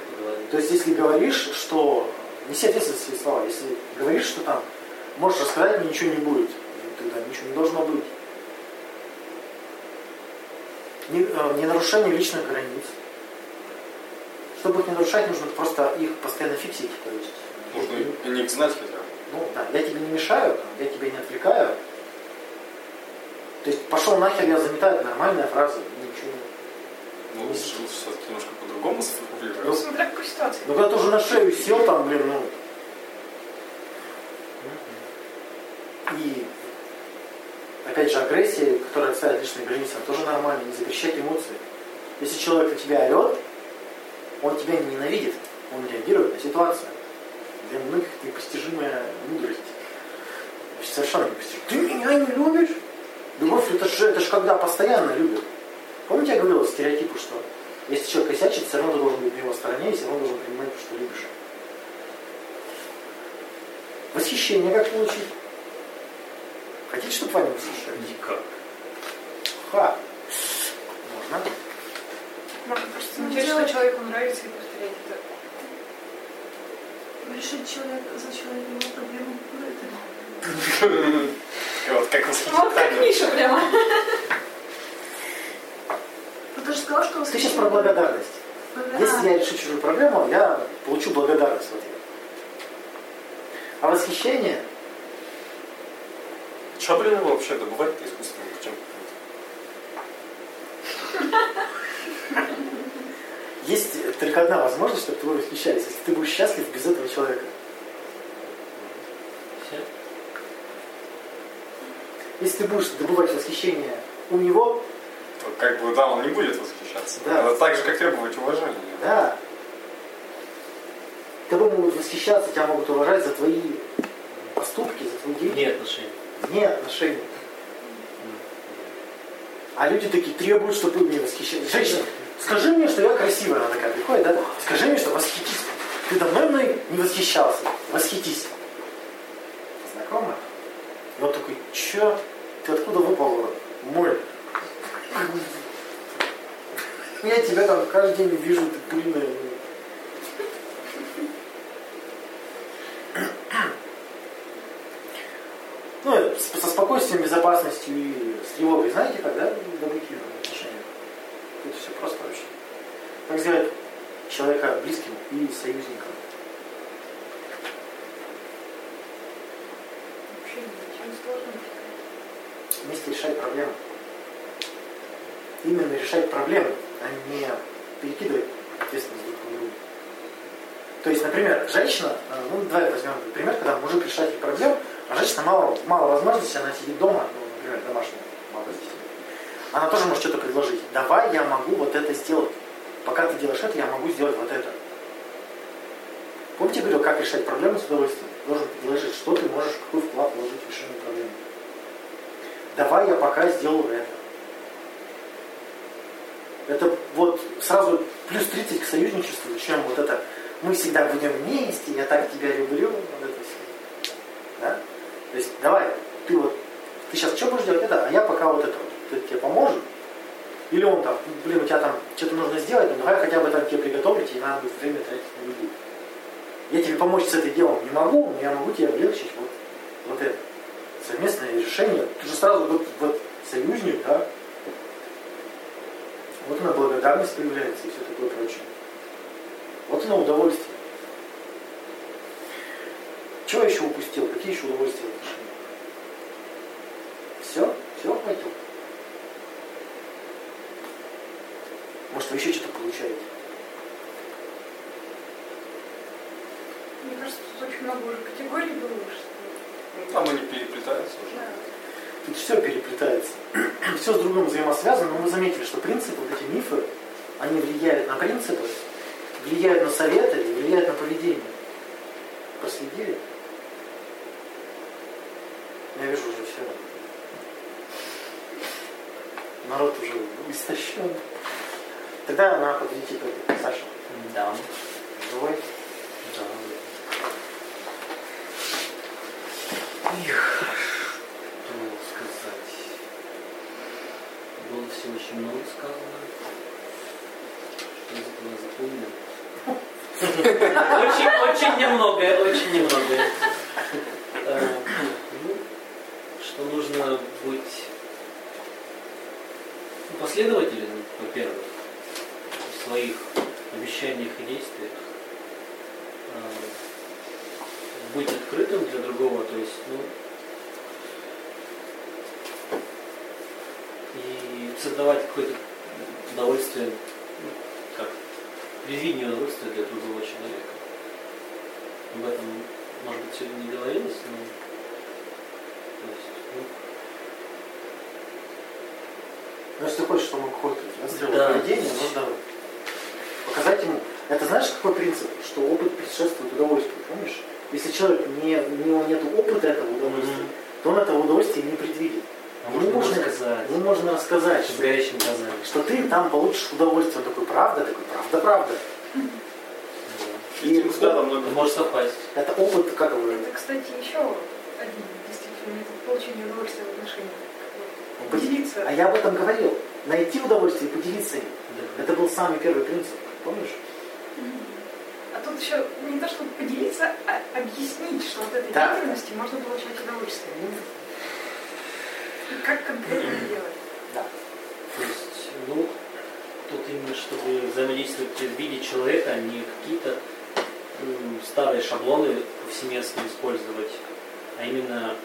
То есть, если говоришь, что... Неси ответственность за свои слова. Если говоришь, что там можешь рассказать, мне ничего не будет. Тогда ничего не должно быть. Не, э, не нарушение личных границ. Чтобы их не нарушать, нужно просто их постоянно фиксить. То есть, Нужно и них знать хотя бы. ну да, я тебе не мешаю, я тебя не отвлекаю. То есть пошел нахер, я заметаю, это нормальная фраза, не Ну, решил все-таки немножко по-другому Ну, сформулировать. смотря какой ситуации. Ну когда ты уже на шею сел там, блин, ну. И опять же агрессия, которая отставит личные границы, она тоже нормально, не запрещать эмоции. Если человек на тебя орет, он тебя не ненавидит, он реагирует на ситуацию. Для многих это непостижимая мудрость. Совершенно непостижимая. Ты меня не любишь? Любовь это же, это же когда постоянно любят. Помните, я говорил стереотипы, что если человек косячит, все равно ты должен быть на его стороне, и все равно должен принимать то, что любишь. Восхищение как получить? Хотите, чтобы вами восхищались? Никак. Ха! Можно. Можно просто Ну, что человеку нравится и повторять это. Решить человек, за человека его проблему. Ну, это... Вот как Вот как восхитительно. Миша прямо. Сказал, что... Ты сейчас про благодарность. Если я решу чужую проблему, я получу благодарность в ответ. А восхищение, его вообще добывать-то искусственно? Чем? есть только одна возможность, чтобы тобой восхищались, если ты будешь счастлив без этого человека. Если ты будешь добывать восхищение у него, как бы, да, он не будет восхищаться. Да. Это так же, как требовать уважения. да, тобой могут восхищаться, тебя могут уважать за твои поступки, за твои действия. Нет отношений. вне отношений. А люди такие требуют, чтобы меня восхищали. Женщина, скажи мне, что я красивая. Она такая приходит, да? Скажи мне, что восхитись. Ты давно мной не восхищался. Восхитись. Знакомо? И он такой, чё? Ты откуда выпал? Мой. Я тебя там каждый день вижу, ты пыльная. Ну, со спокойствием, безопасностью и с тревогой. Знаете, когда добыть отношения? Это все просто вообще. Как сделать человека близким и союзником? Вместе решать проблемы. Именно решать проблемы, а не перекидывать ответственность друг на друга. То есть, например, женщина, э, ну давай возьмем пример, когда мужик решает проблем, а женщина мало, мало возможностей, она сидит дома, ну, например, домашняя с детьми. Она тоже может что-то предложить. Давай я могу вот это сделать. Пока ты делаешь это, я могу сделать вот это. Помните, я говорил, как решать проблемы с удовольствием? Должен предложить, что ты можешь, какой вклад вложить в решение проблемы. Давай я пока сделаю это. Это вот сразу плюс 30 к союзничеству, чем вот это мы всегда будем вместе, я так тебя люблю, вот это все. Да? То есть давай, ты вот, ты сейчас что будешь делать это, а я пока вот это вот. Это тебе поможет? Или он там, блин, у тебя там что-то нужно сделать, ну давай хотя бы там тебе приготовить, и надо будет время тратить на еду. Я тебе помочь с этой делом не могу, но я могу тебе облегчить вот, вот это. Совместное решение. Ты же сразу вот, вот союзник, да? Вот она благодарность появляется и все такое прочее. Вот оно удовольствие. Чего я еще упустил? Какие еще удовольствия в отношениях? Все? Все хватило? Может, вы еще что-то получаете? Мне кажется, тут очень много уже категорий было, что... Ну, там они переплетаются уже. Да. Тут все переплетается. все с другом взаимосвязано, но мы заметили, что принципы, вот эти мифы, они влияют на принципы, влияют на советы и влияют на поведение. Проследили? Я вижу уже все. Народ уже истощен. Тогда подвести итоги. Саша, Да. живой? Да. Их, что сказать. Всего очень много сказано. Что из этого запомнил? Очень, очень немногое, очень немногое. Э, ну, Что нужно быть ну, последовательным, во-первых, в своих обещаниях и действиях. Э, Быть открытым для другого, то есть, ну, создавать какое-то удовольствие, ну, как предвидение удовольствия для другого человека. Об этом, может быть, сегодня не говорилось, но то есть, ну, Но если ты хочешь, чтобы он какое-то демонстрировал Да. поведение, нужно показать ему. Это знаешь, какой принцип? Что опыт предшествует удовольствию, помнишь? Если человек не, у него нет опыта этого удовольствия, Мгм. то он этого удовольствия не предвидит. А можно можно, рассказать, ему можно рассказать, с что, горящими глазами. что ты там получишь удовольствие. Он такой, правда? Такой, правда, правда. Да. И много. Это может совпасть. это опыт, как его, Это, кстати, еще один действительно метод получения удовольствия в отношениях. Поделиться. А я об этом говорил. Найти удовольствие и поделиться им. Да. Это был самый первый принцип. Помнишь? А тут еще не то, чтобы поделиться, а объяснить, что от этой Да. деятельности можно получать удовольствие. Как конкретно делать? То есть, ну, тут именно, чтобы взаимодействовать в виде человека, а не какие-то старые шаблоны повсеместно использовать, а именно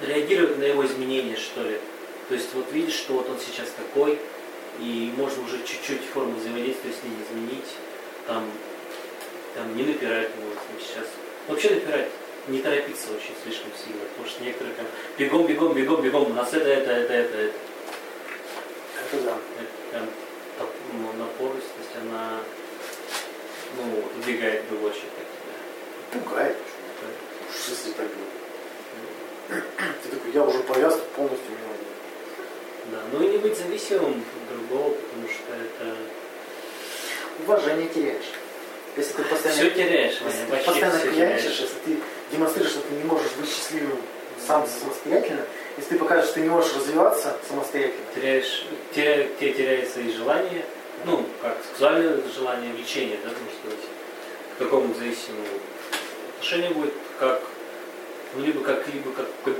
реагировать на его изменения, что ли. То есть вот видишь, что вот он сейчас такой, и можно уже чуть-чуть форму взаимодействия с ним изменить, там, там не напирать там сейчас. Вообще напирать, не торопиться очень слишком сильно, потому что некоторые там бегом, бегом, бегом, бегом, у нас это, это, это, это, это. Это да. Это прям ну, напористость, она ну, убегает другой человек от тебя. Пугает. Уж если говорить. Ты такой, я уже повяз полностью не могу. Да, ну и не быть зависимым от другого, потому что это Уважение теряешь. Если ты постоянно, все теряешь, если Ваня, ты вообще постоянно все пьяничаешь, если ты демонстрируешь, что ты не можешь быть счастливым сам самостоятельно, если ты покажешь, что ты не можешь развиваться самостоятельно, Теряешь, теря, тебе теряется и желание, ну, как сексуальное желание, влечение, да, можно сказать, к такому зависимому отношение будет как, ну, либо как, либо как к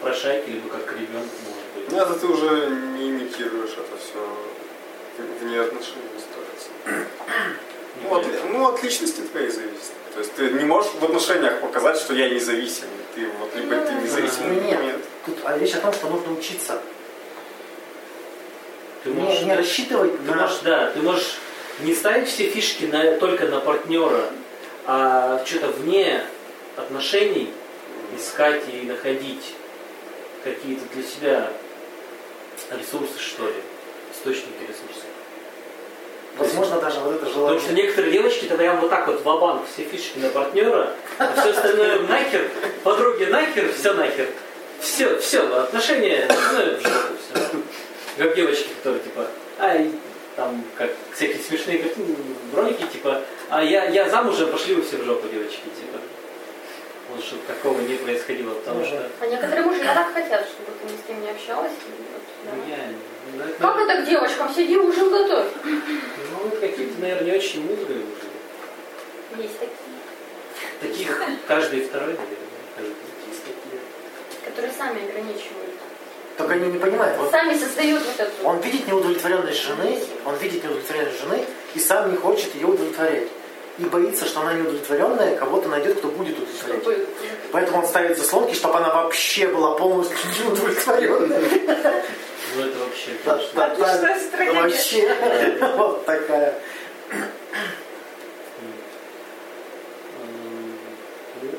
прошайке, либо как к ребенку, может быть. Ну, это ты уже не имитируешь, это все вне отношений строится. Ну от, ну, от личности твоей зависит. То есть ты не можешь в отношениях показать, что я независим. Ты вот либо ты независим, либо Нет. нет. тут а речь о том, что нужно учиться. Ты Не, можешь, не рассчитывать ты на... можешь, да, ты можешь не ставить все фишки на, только на партнера, а что-то вне отношений искать и находить какие-то для себя ресурсы, что ли, источники ресурсов. Возможно, даже вот это Потому желание. что некоторые девочки-то прям вот так вот в все фишки на партнера, а все остальное нахер, подруги нахер, все нахер. Все, все, отношения остальное в жопу все. Как девочки, которые типа, ай, там, как всякие смешные картины, ролики, типа, а я, я замужем, пошли вы все в жопу, девочки, типа. Вот чтобы такого не происходило, потому что А некоторые мужья так хотят, чтобы ты ни с кем не общалась. и вот, да. ну, я, ну, это, Как это к девочкам? Сиди, ужин готовь. ну, вы какие-то, наверное, не очень мудрые уже. Есть такие, Таких каждый второй, наверное, есть такие. которые сами ограничивают. Только они не понимают. Вот Сами создают вот эту... он видит неудовлетворенность жены, он видит неудовлетворенность жены и сам не хочет ее удовлетворять. И боится, что она неудовлетворенная, кого-то найдет, кто будет удовлетворять. чтобы- Поэтому он ставит заслонки, чтобы она вообще была полностью неудовлетворенная. Ну это вообще, Да, конечно. да, да, стратегия. Вообще. Вот такая. М, ну,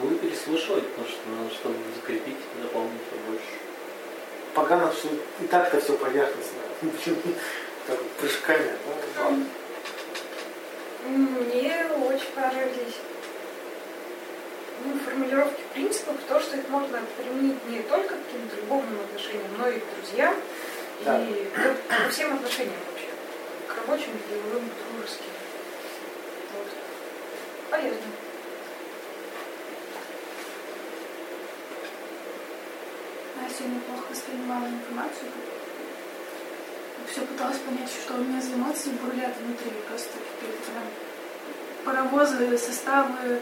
Буду переслушивать, потому что надо, чтобы закрепить, дополнить побольше. Погано все. И так-то все поверхностно. Так вот, прыжками. Ладно. Мне очень понравились ну, формулировки принципов, то, что их можно применить не только к каким-то любовным отношениям, но и к друзьям, Да. и ко, ко всем отношениям вообще. К рабочим, к деловым, к дружеским. Вот. Полезно. А Я сегодня плохо воспринимала информацию. Все пыталась понять, что у меня за эмоции бурлят внутри. Просто какие-то прям паровозы, составы,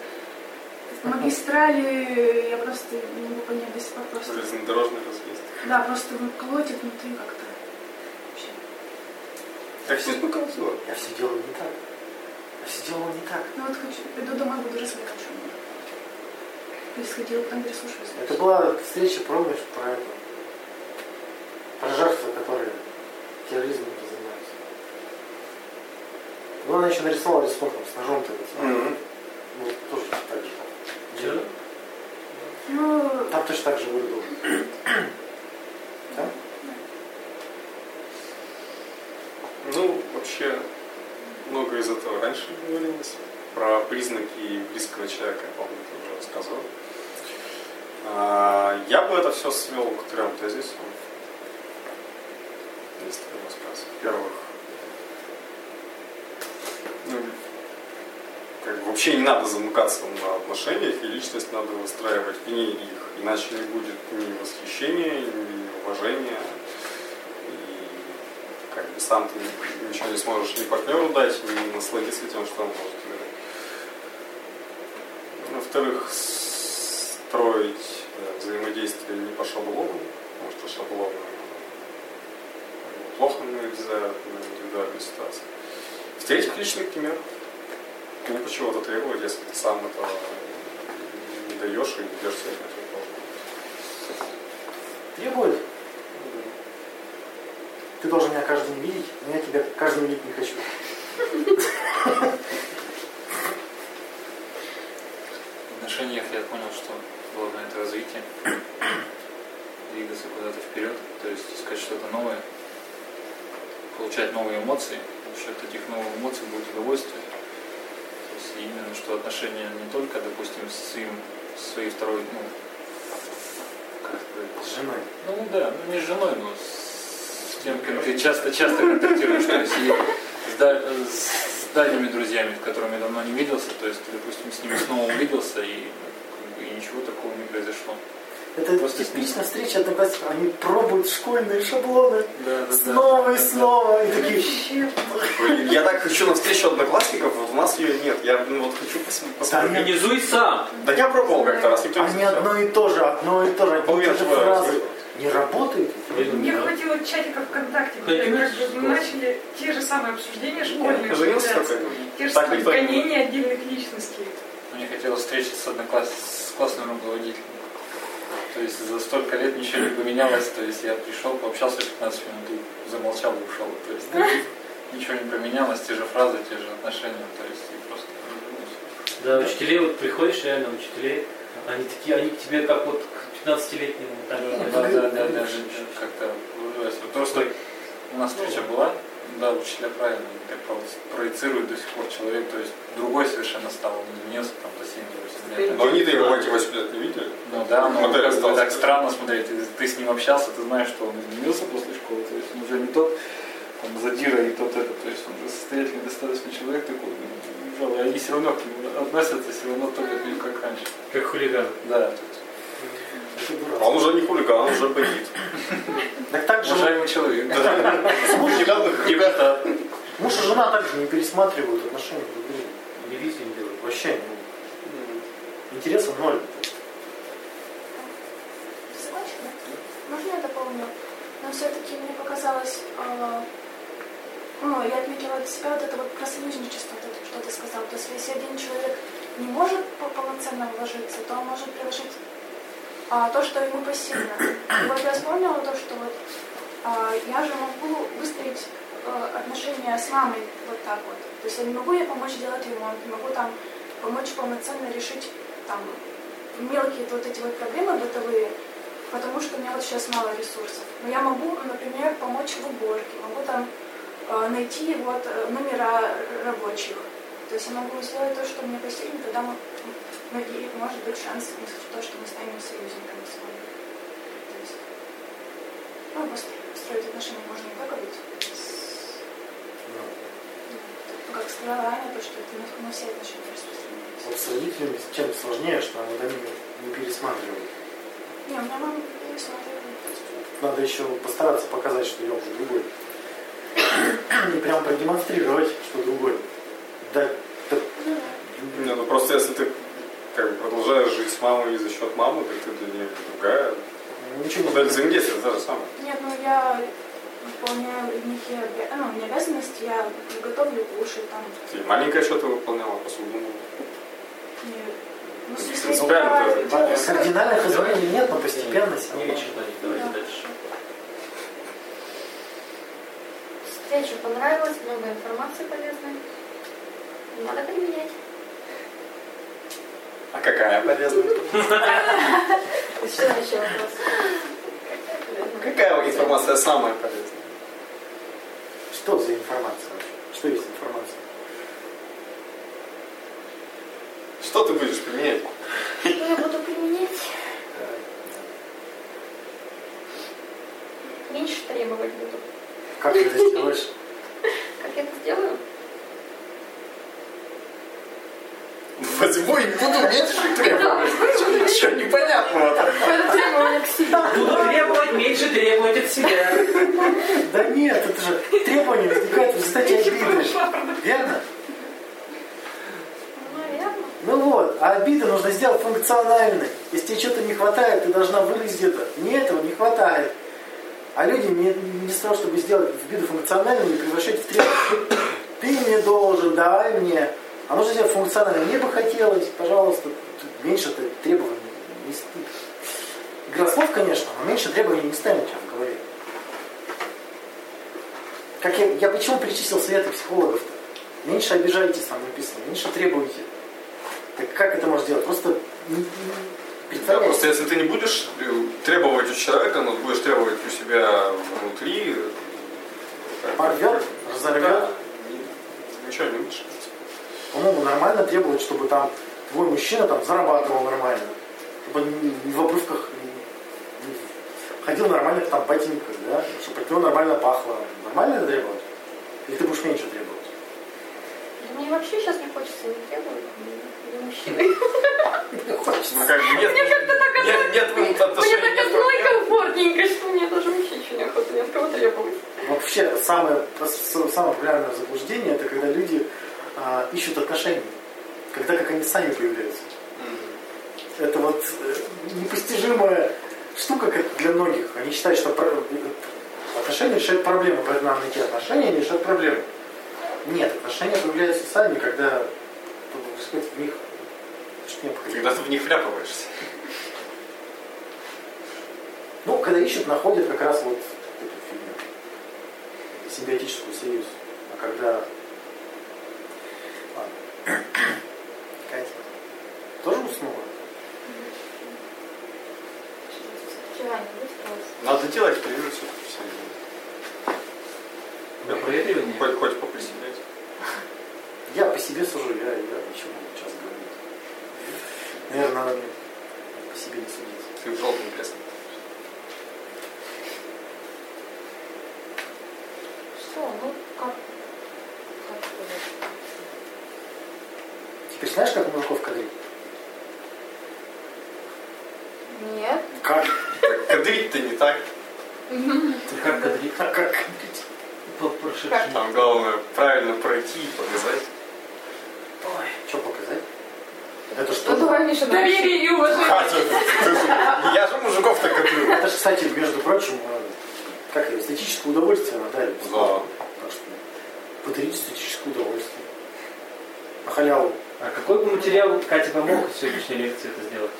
магистрали. Я просто не могу понять до сих пор просто. Железнодорожный разъезд. Да, просто ну, колотит внутри как-то. Вообще. Таксист поколотила. Я все делал не так. Я все делал не так. Ну вот хочу, приду домой, буду разбирать, что происходило, потом переслушиваюсь. Это была встреча, помнишь, про это. Про жертвы, которые терроризмом занимаются. Ну, она еще нарисовала рисунком с ножом-то. Мгм. Ну, тоже так же. Ну, Там точно так же выглядел. Да? Ну, вообще, много из этого раньше говорилось. Про признаки близкого человека, я помню, ты уже рассказывал. А, Я бы это все свел к трем тезисам. Есть такой рассказ. Во-первых, ну, как бы вообще не надо замыкаться на отношениях, и личность надо выстраивать вне их. Иначе не будет ни восхищения, ни уважения. И как бы сам ты ничего не сможешь ни партнеру дать, ни насладиться тем, что он может тебе. Во-вторых, строить э, взаимодействие не по шаблону, потому что шаблон э, плохо нельзя на индивидуальной ситуации. В-третьих, личный пример. Глупо чего-то требовать, если ты сам этого не даешь и не как должно. Требует. Ты должен меня каждый день видеть, но я тебя каждый день видеть не хочу. В отношениях я понял, что главное это развитие, двигаться куда-то вперед, то есть искать что-то новое, получать новые эмоции, за счет этих новых эмоций будет удовольствие. Есть именно что отношения не только, допустим, с своим, своей второй, ну, как сказать, С женой. ну да, ну не с женой, но с тем, кем ты часто-часто контактируешь, то есть и с, да- с дальними друзьями, с которыми давно не виделся, то есть допустим, с ними снова увиделся и, как бы, и ничего такого не произошло. Это Просто типичная встреча одноклассников. Они пробуют школьные шаблоны Да, да, снова и снова. И такие, Блин, Я так хочу на встречу одноклассников, вот у нас ее нет. Я ну, вот хочу пос- Да посмотреть. Организуй сам. Да я пробовал как-то раз, никто не они слышал. одно и то же, одно и то же, одни и те же фразы. Не работает. Мне хватило чатика ВКонтакте, где бы начали те же самые обсуждения школьные. Те же самые не гонения отдельных личностей. Мне хотелось встретиться с однокласс... с классным руководителем. То есть за столько лет ничего не поменялось, то есть я пришел, пообщался 15 минут и замолчал и ушел. То есть ничего не поменялось, те же фразы, те же отношения, то есть и просто. Да, учителей, вот приходишь реально учителей, они такие, они к тебе как вот к 15-летнему. там, Да, да, да, да, да, как-то. Просто у нас встреча была, да, учителя правильно, проецируют до сих пор человек, то есть другой совершенно стал, он изменился там за 7-8 лет. Но они-то его эти 8 лет не видели. Ну да, но Модель как бы так странно смотреть. Ты, ты с ним общался, ты знаешь, что он изменился после школы. То есть он уже не тот там, задира и тот это. То есть он уже состоятельный достаточно человек такой. ну, И они все равно к нему относятся все равно только к нему как раньше. Как хулиган. Да, то есть он уже не хулиган, он уже бандит. Так так же уважаемый человек. Ребята, муж и жена также не пересматривают отношения друг к другу. Ревизию не делают. Вообще интереса ноль. Можно я дополню? Но все-таки мне показалось, э, ну, я отметила для себя вот это вот про союзничество, вот это, что ты сказал. То есть если один человек не может по- полноценно вложиться, то он может приложить а, то, что ему посильно. И вот я вспомнила то, что вот а, я же могу выстроить э, отношения с мамой вот так вот. То есть я не могу ей помочь делать ремонт, не могу там помочь полноценно решить там мелкие вот эти вот проблемы бытовые, потому что у меня вот сейчас мало ресурсов. Но я могу, например, помочь в уборке, могу там э, найти вот э, номера рабочих. То есть я могу сделать то, что мне посильно, тогда мы, ну, и может быть шанс на то, что мы станем союзниками с вами. То есть, ну, строить отношения можно не только быть с- ну, как сказала Аня, то, что это на, на все отношения распространяется. Вот с родителями чем сложнее, что они они не пересматривают. Не, у меня мама пересматривает. Надо еще постараться показать, что я уже другой. И прям продемонстрировать, что другой. Ну да. Не, ну просто если ты как бы продолжаешь жить с мамой за счет мамы, так ты для нее другая. ничего не Модель взаимодействия та же самая. Нет, ну я выполняю некие ну, не обязанности, я готовлю кушать там. Ты маленькое что-то выполняла, посуду. Не, ну, Ну, смысле, я свои- Кардинальных изменений нет, но постепенно все Не вечер давайте Да. дальше. Встреча понравилась, много информации полезной. Надо применять. А какая полезная? Еще вопрос? Какая информация самая полезная? Что за информация вообще? Что есть информация? Что ты будешь применять? Что я буду применять? Меньше требовать буду. Как ты это сделаешь? Как я это сделаю? Возьму и буду меньше требовать. Ничего непонятного. Это требование к себе. Буду требовать, меньше требовать от себя. Да нет, это же требования возникают в результате обиды. Верно? Наверное. Ну вот, а обиду нужно сделать функциональной. Что-то не хватает, ты должна выразить это. Мне этого не хватает. А люди не, не с того, чтобы сделать обиду функциональной, не превращать в требование. Ты мне должен, давай мне. А нужно сделать функционально. Мне бы хотелось, пожалуйста, меньше требований не ст- Игра слов, конечно, но меньше требований не ставим, чем в. Как я, я почему перечислил советы психологов-то? Меньше обижайтесь, там написано, меньше требуйте. Так как это можно сделать? Просто притворяйся. просто если ты не будешь э, требовать у человека, но будешь требовать у себя внутри, Порвет, разорвет. да, ни- ничего не лучше. По-моему, нормально требовать, чтобы там твой мужчина там зарабатывал нормально. Чтобы не, в обрывках ходил нормально там ботинках, да? Чтобы от него нормально пахло. Нормально это требовать? Или ты будешь меньше требовать? Мне вообще сейчас не хочется не требовать, ни- ни мужчины. Не хочется. Ну как бы нет, Мне как-то так нет, нет в этом Мне так одной проблем. комфортненько, что мне даже вообще ничего не охота ни от кого требовать. Вообще, самое, самое популярное заблуждение, это когда люди а, ищут отношения. Когда как они сами появляются. Это вот э, непостижимая штука как для многих. Они считают, что отношения решают проблемы, поэтому надо найти отношения, они решают проблемы. Нет, отношения появляются сами, когда сказать, в них. Когда ты в них вляпываешься. Ну, когда ищут, находят как раз вот эту фигню. Симбиотическую союз. А когда... Ладно. Катя. Тоже уснула? Вчера не выспалась. Надо делать все На проигрывание. Хоть, хоть себе сужу, я, я ничего сейчас говорить. Наверное, надо мне по себе не судить. Ты в кресле. Что, ну как? Как сказать? Теперь знаешь, как мужиков кадрить? Нет. Как? Так Кадрить-то не так. Ты как кадрить? Как? как кадрить? По прошедшему. Там главное правильно пройти и показать. Ой, что показать? Это Ну что? давай, Миша, Доверие и уважение. Катя, ты- я же мужиков-то кадрю. Это же, кстати, между прочим, э, как ее, эстетическое удовольствие она дарит. Да. Так что подарить эстетическое удовольствие. На халяву. А какой бы материал Кате помог в сегодняшней лекции это сделать?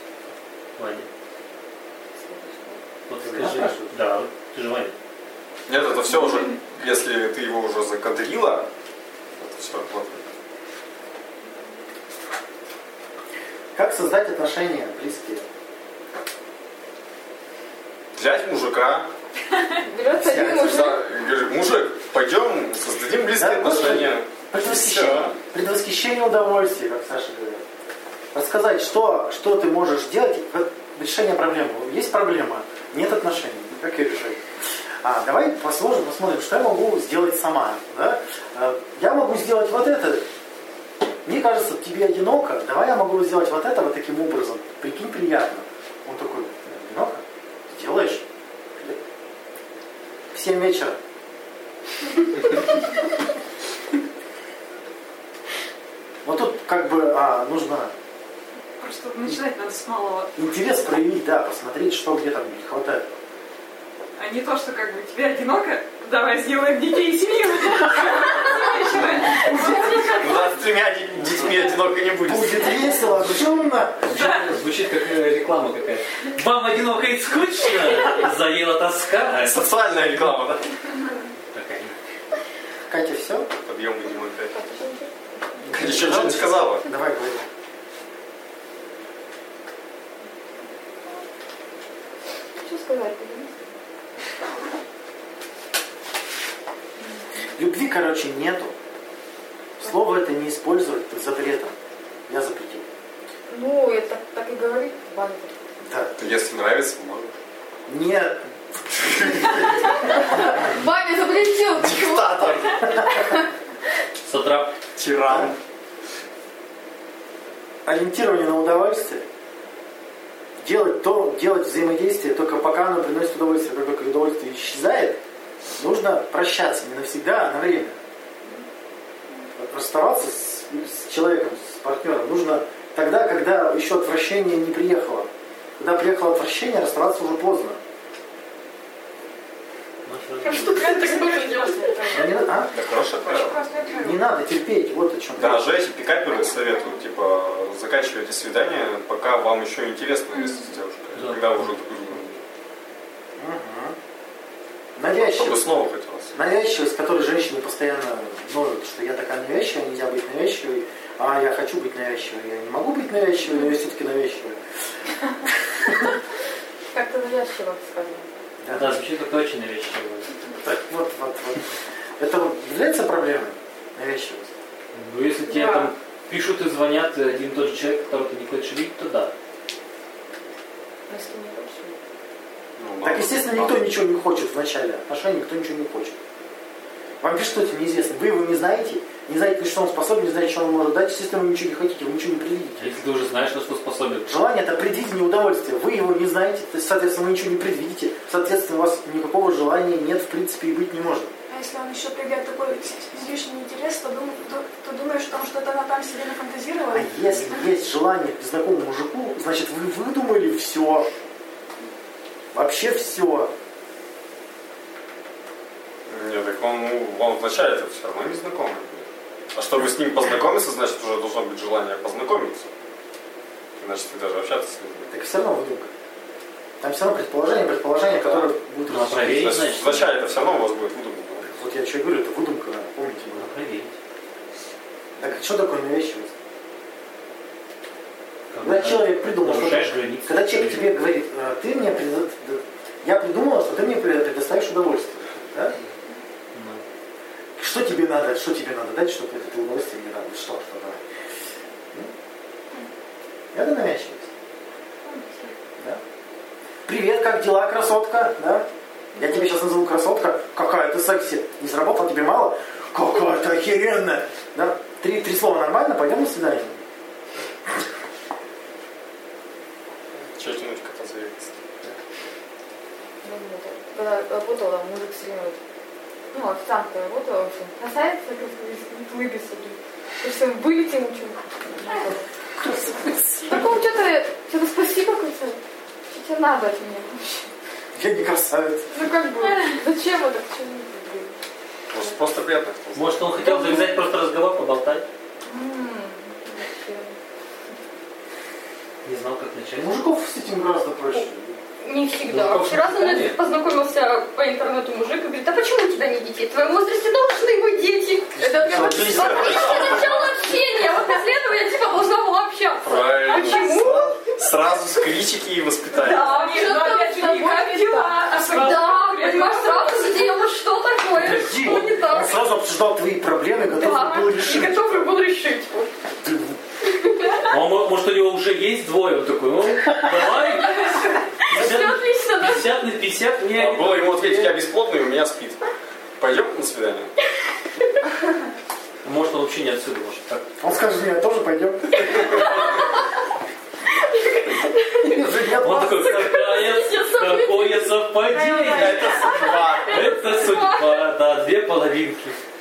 Ваня. Вот скажи. Да, ты же Ваня. Нет, это все уже, если ты его уже закадрила, это все вот. Как создать отношения близкие? Взять мужика, Берется один мужик. да, говорит, мужик, пойдем, создадим близкие Да, отношения. Предвосхищение, предвосхищение удовольствия, как Саша говорит. Рассказать, что, что ты можешь делать, решение проблемы. Есть проблема, нет отношений. Как ее решать? А, давай посмотрим, посмотрим, что я могу сделать сама. Да? А, Я могу сделать вот это. Мне кажется, тебе одиноко. Давай я могу сделать вот это вот таким образом. Прикинь, приятно. Он такой, одиноко? Сделаешь? В 7 вечера. Вот тут как бы а, нужно Просто начинать надо с малого. интерес проявить, да, посмотреть, что где там не хватает. А не то, что как бы тебе одиноко, давай сделаем детей и семью. У нас с тремя де- детьми одиноко не будет. Будет весело, шумно. Звучит, как э, реклама какая-то. Вам одиноко и скучно? Заела тоска? Социальная реклама, да? Такая. Катя, все? Подъем будем опять. Еще ничего не сказала. Давай говори. Что сказать? Любви, короче, нету. Слово это не использовать запретом. Я запретил. Ну, я так, так и говорит, Ваня. Да. Если нравится, можно. Нет. Ваня запретил! Диктатор. Сатрап. Тиран. Ориентирование на удовольствие. Делать то, делать взаимодействие только пока оно приносит удовольствие. Как только удовольствие исчезает, нужно прощаться не навсегда, а на время. Расставаться с, с человеком, с партнером нужно тогда, когда еще отвращение не приехало. Когда приехало отвращение, расставаться уже поздно. А что делать? Да не надо- а? Да хорошее правило. Не надо терпеть, вот о чем. Да, же эти пикаперы советуют, типа, заканчивайте свидание, пока вам еще интересно вместе с девушкой. Да. Когда вы уже. Угу. Навязчивость. Чтобы снова хотелось. Навязчивость, которой женщины постоянно ноют, что я такая навязчивая, нельзя быть навязчивой, а я хочу быть навязчивой, я не могу быть навязчивой, но я все-таки навязчивая. Как-то навязчиво сказано. Да, звучит как очень навязчиво. Так, вот, вот, вот. Это вот является проблемой? Навязчивость. Ну, если тебе Да. там пишут и звонят один и тот же человек, которого ты не хочешь видеть, то да. Но если не хочешь. Ну, Так, естественно, никто ничего не хочет в начале отношений, никто ничего не хочет. Вам пишет что-то неизвестно. Вы его не знаете, не знаете, на что он способен, не знаете, что он может дать. Естественно, вы ничего не хотите, вы ничего не предвидите. если ты уже знаешь, на что способен, Желание это предвидение удовольствия. Вы его не знаете, то есть, соответственно, вы ничего не предвидите. Соответственно, у вас никакого желания нет, в принципе, и быть не может. А если он еще проявляет такой излишний интерес, то, дум- то, то думаешь, что он что-то она там себе нафантазировала? А если есть желание к незнакомому мужику, значит, вы выдумали все. Вообще все. Нет, так он, ну, он вначале это все равно незнакомый. будет. А чтобы с ним познакомиться, значит, уже должно быть желание познакомиться. Иначе ты даже общаться с ним не Так все равно выдумка. Там все равно предположение, предположение, которое будет Ну, а проверить, Значит, значит, вначале это все равно у вас будет выдумка. Вот я что говорю, это выдумка, помните. надо проверить. Так что такое навязчивость? Когда Когда человек придумал, что границы. когда человек тебе говорит, «Э, ты мне предо- я придумала, что ты мне предо- предоставишь удовольствие. Да? Что тебе надо, что тебе надо дать, чтобы это удовольствие мне надо? Что, что давай? Ну? Это навязчивость. Да? Привет, как дела, красотка? Да? Я тебе сейчас назову красотка. Какая ты секси. Не сработала тебе мало? Какая ты охеренная. Да? Три, три слова нормально, пойдем на свидание. Че тянуть кота за яйца? Ну, вот, Когда работала, мужик все время, ну, официанткой работала, в общем, касается, как блин. То есть он вылетел, что Так он что-то, что-то спасибо как-то. Что тебе надо от меня вообще? Я не красавец. Ну как бы, зачем это? Почему? Может, просто приятно. Может, он хотел завязать просто разговор, поболтать? Не знал, как начать. Мужиков с этим гораздо проще. Не всегда. Ну, Вчера со мной нет. познакомился по интернету мужик и говорит, а почему у тебя не дети? В твоем возрасте должны быть дети. Это прям Отлично. отличное начало общения. Вот после этого я типа должна была общаться. Правильно. Почему? Сразу с критики и воспитания. Да, что ну, там с тобой дела? А Да, понимаешь, сразу сделала, что такое, Подожди, что не он так. сразу обсуждал твои проблемы, готов Да, был и решить. готов был решить. А он, мо- может, у него уже есть двое? Он такой, ну, давай. Все 50, отлично, да? 50 на 50 мне... А было ему ответить, я бесплодный, у меня спит. Пойдем на свидание? Может, он вообще не отсюда, может, так. Он скажет, нет, тоже пойдем. Он такой, какая, какое совпадение. Это судьба. Это судьба, да, две половинки.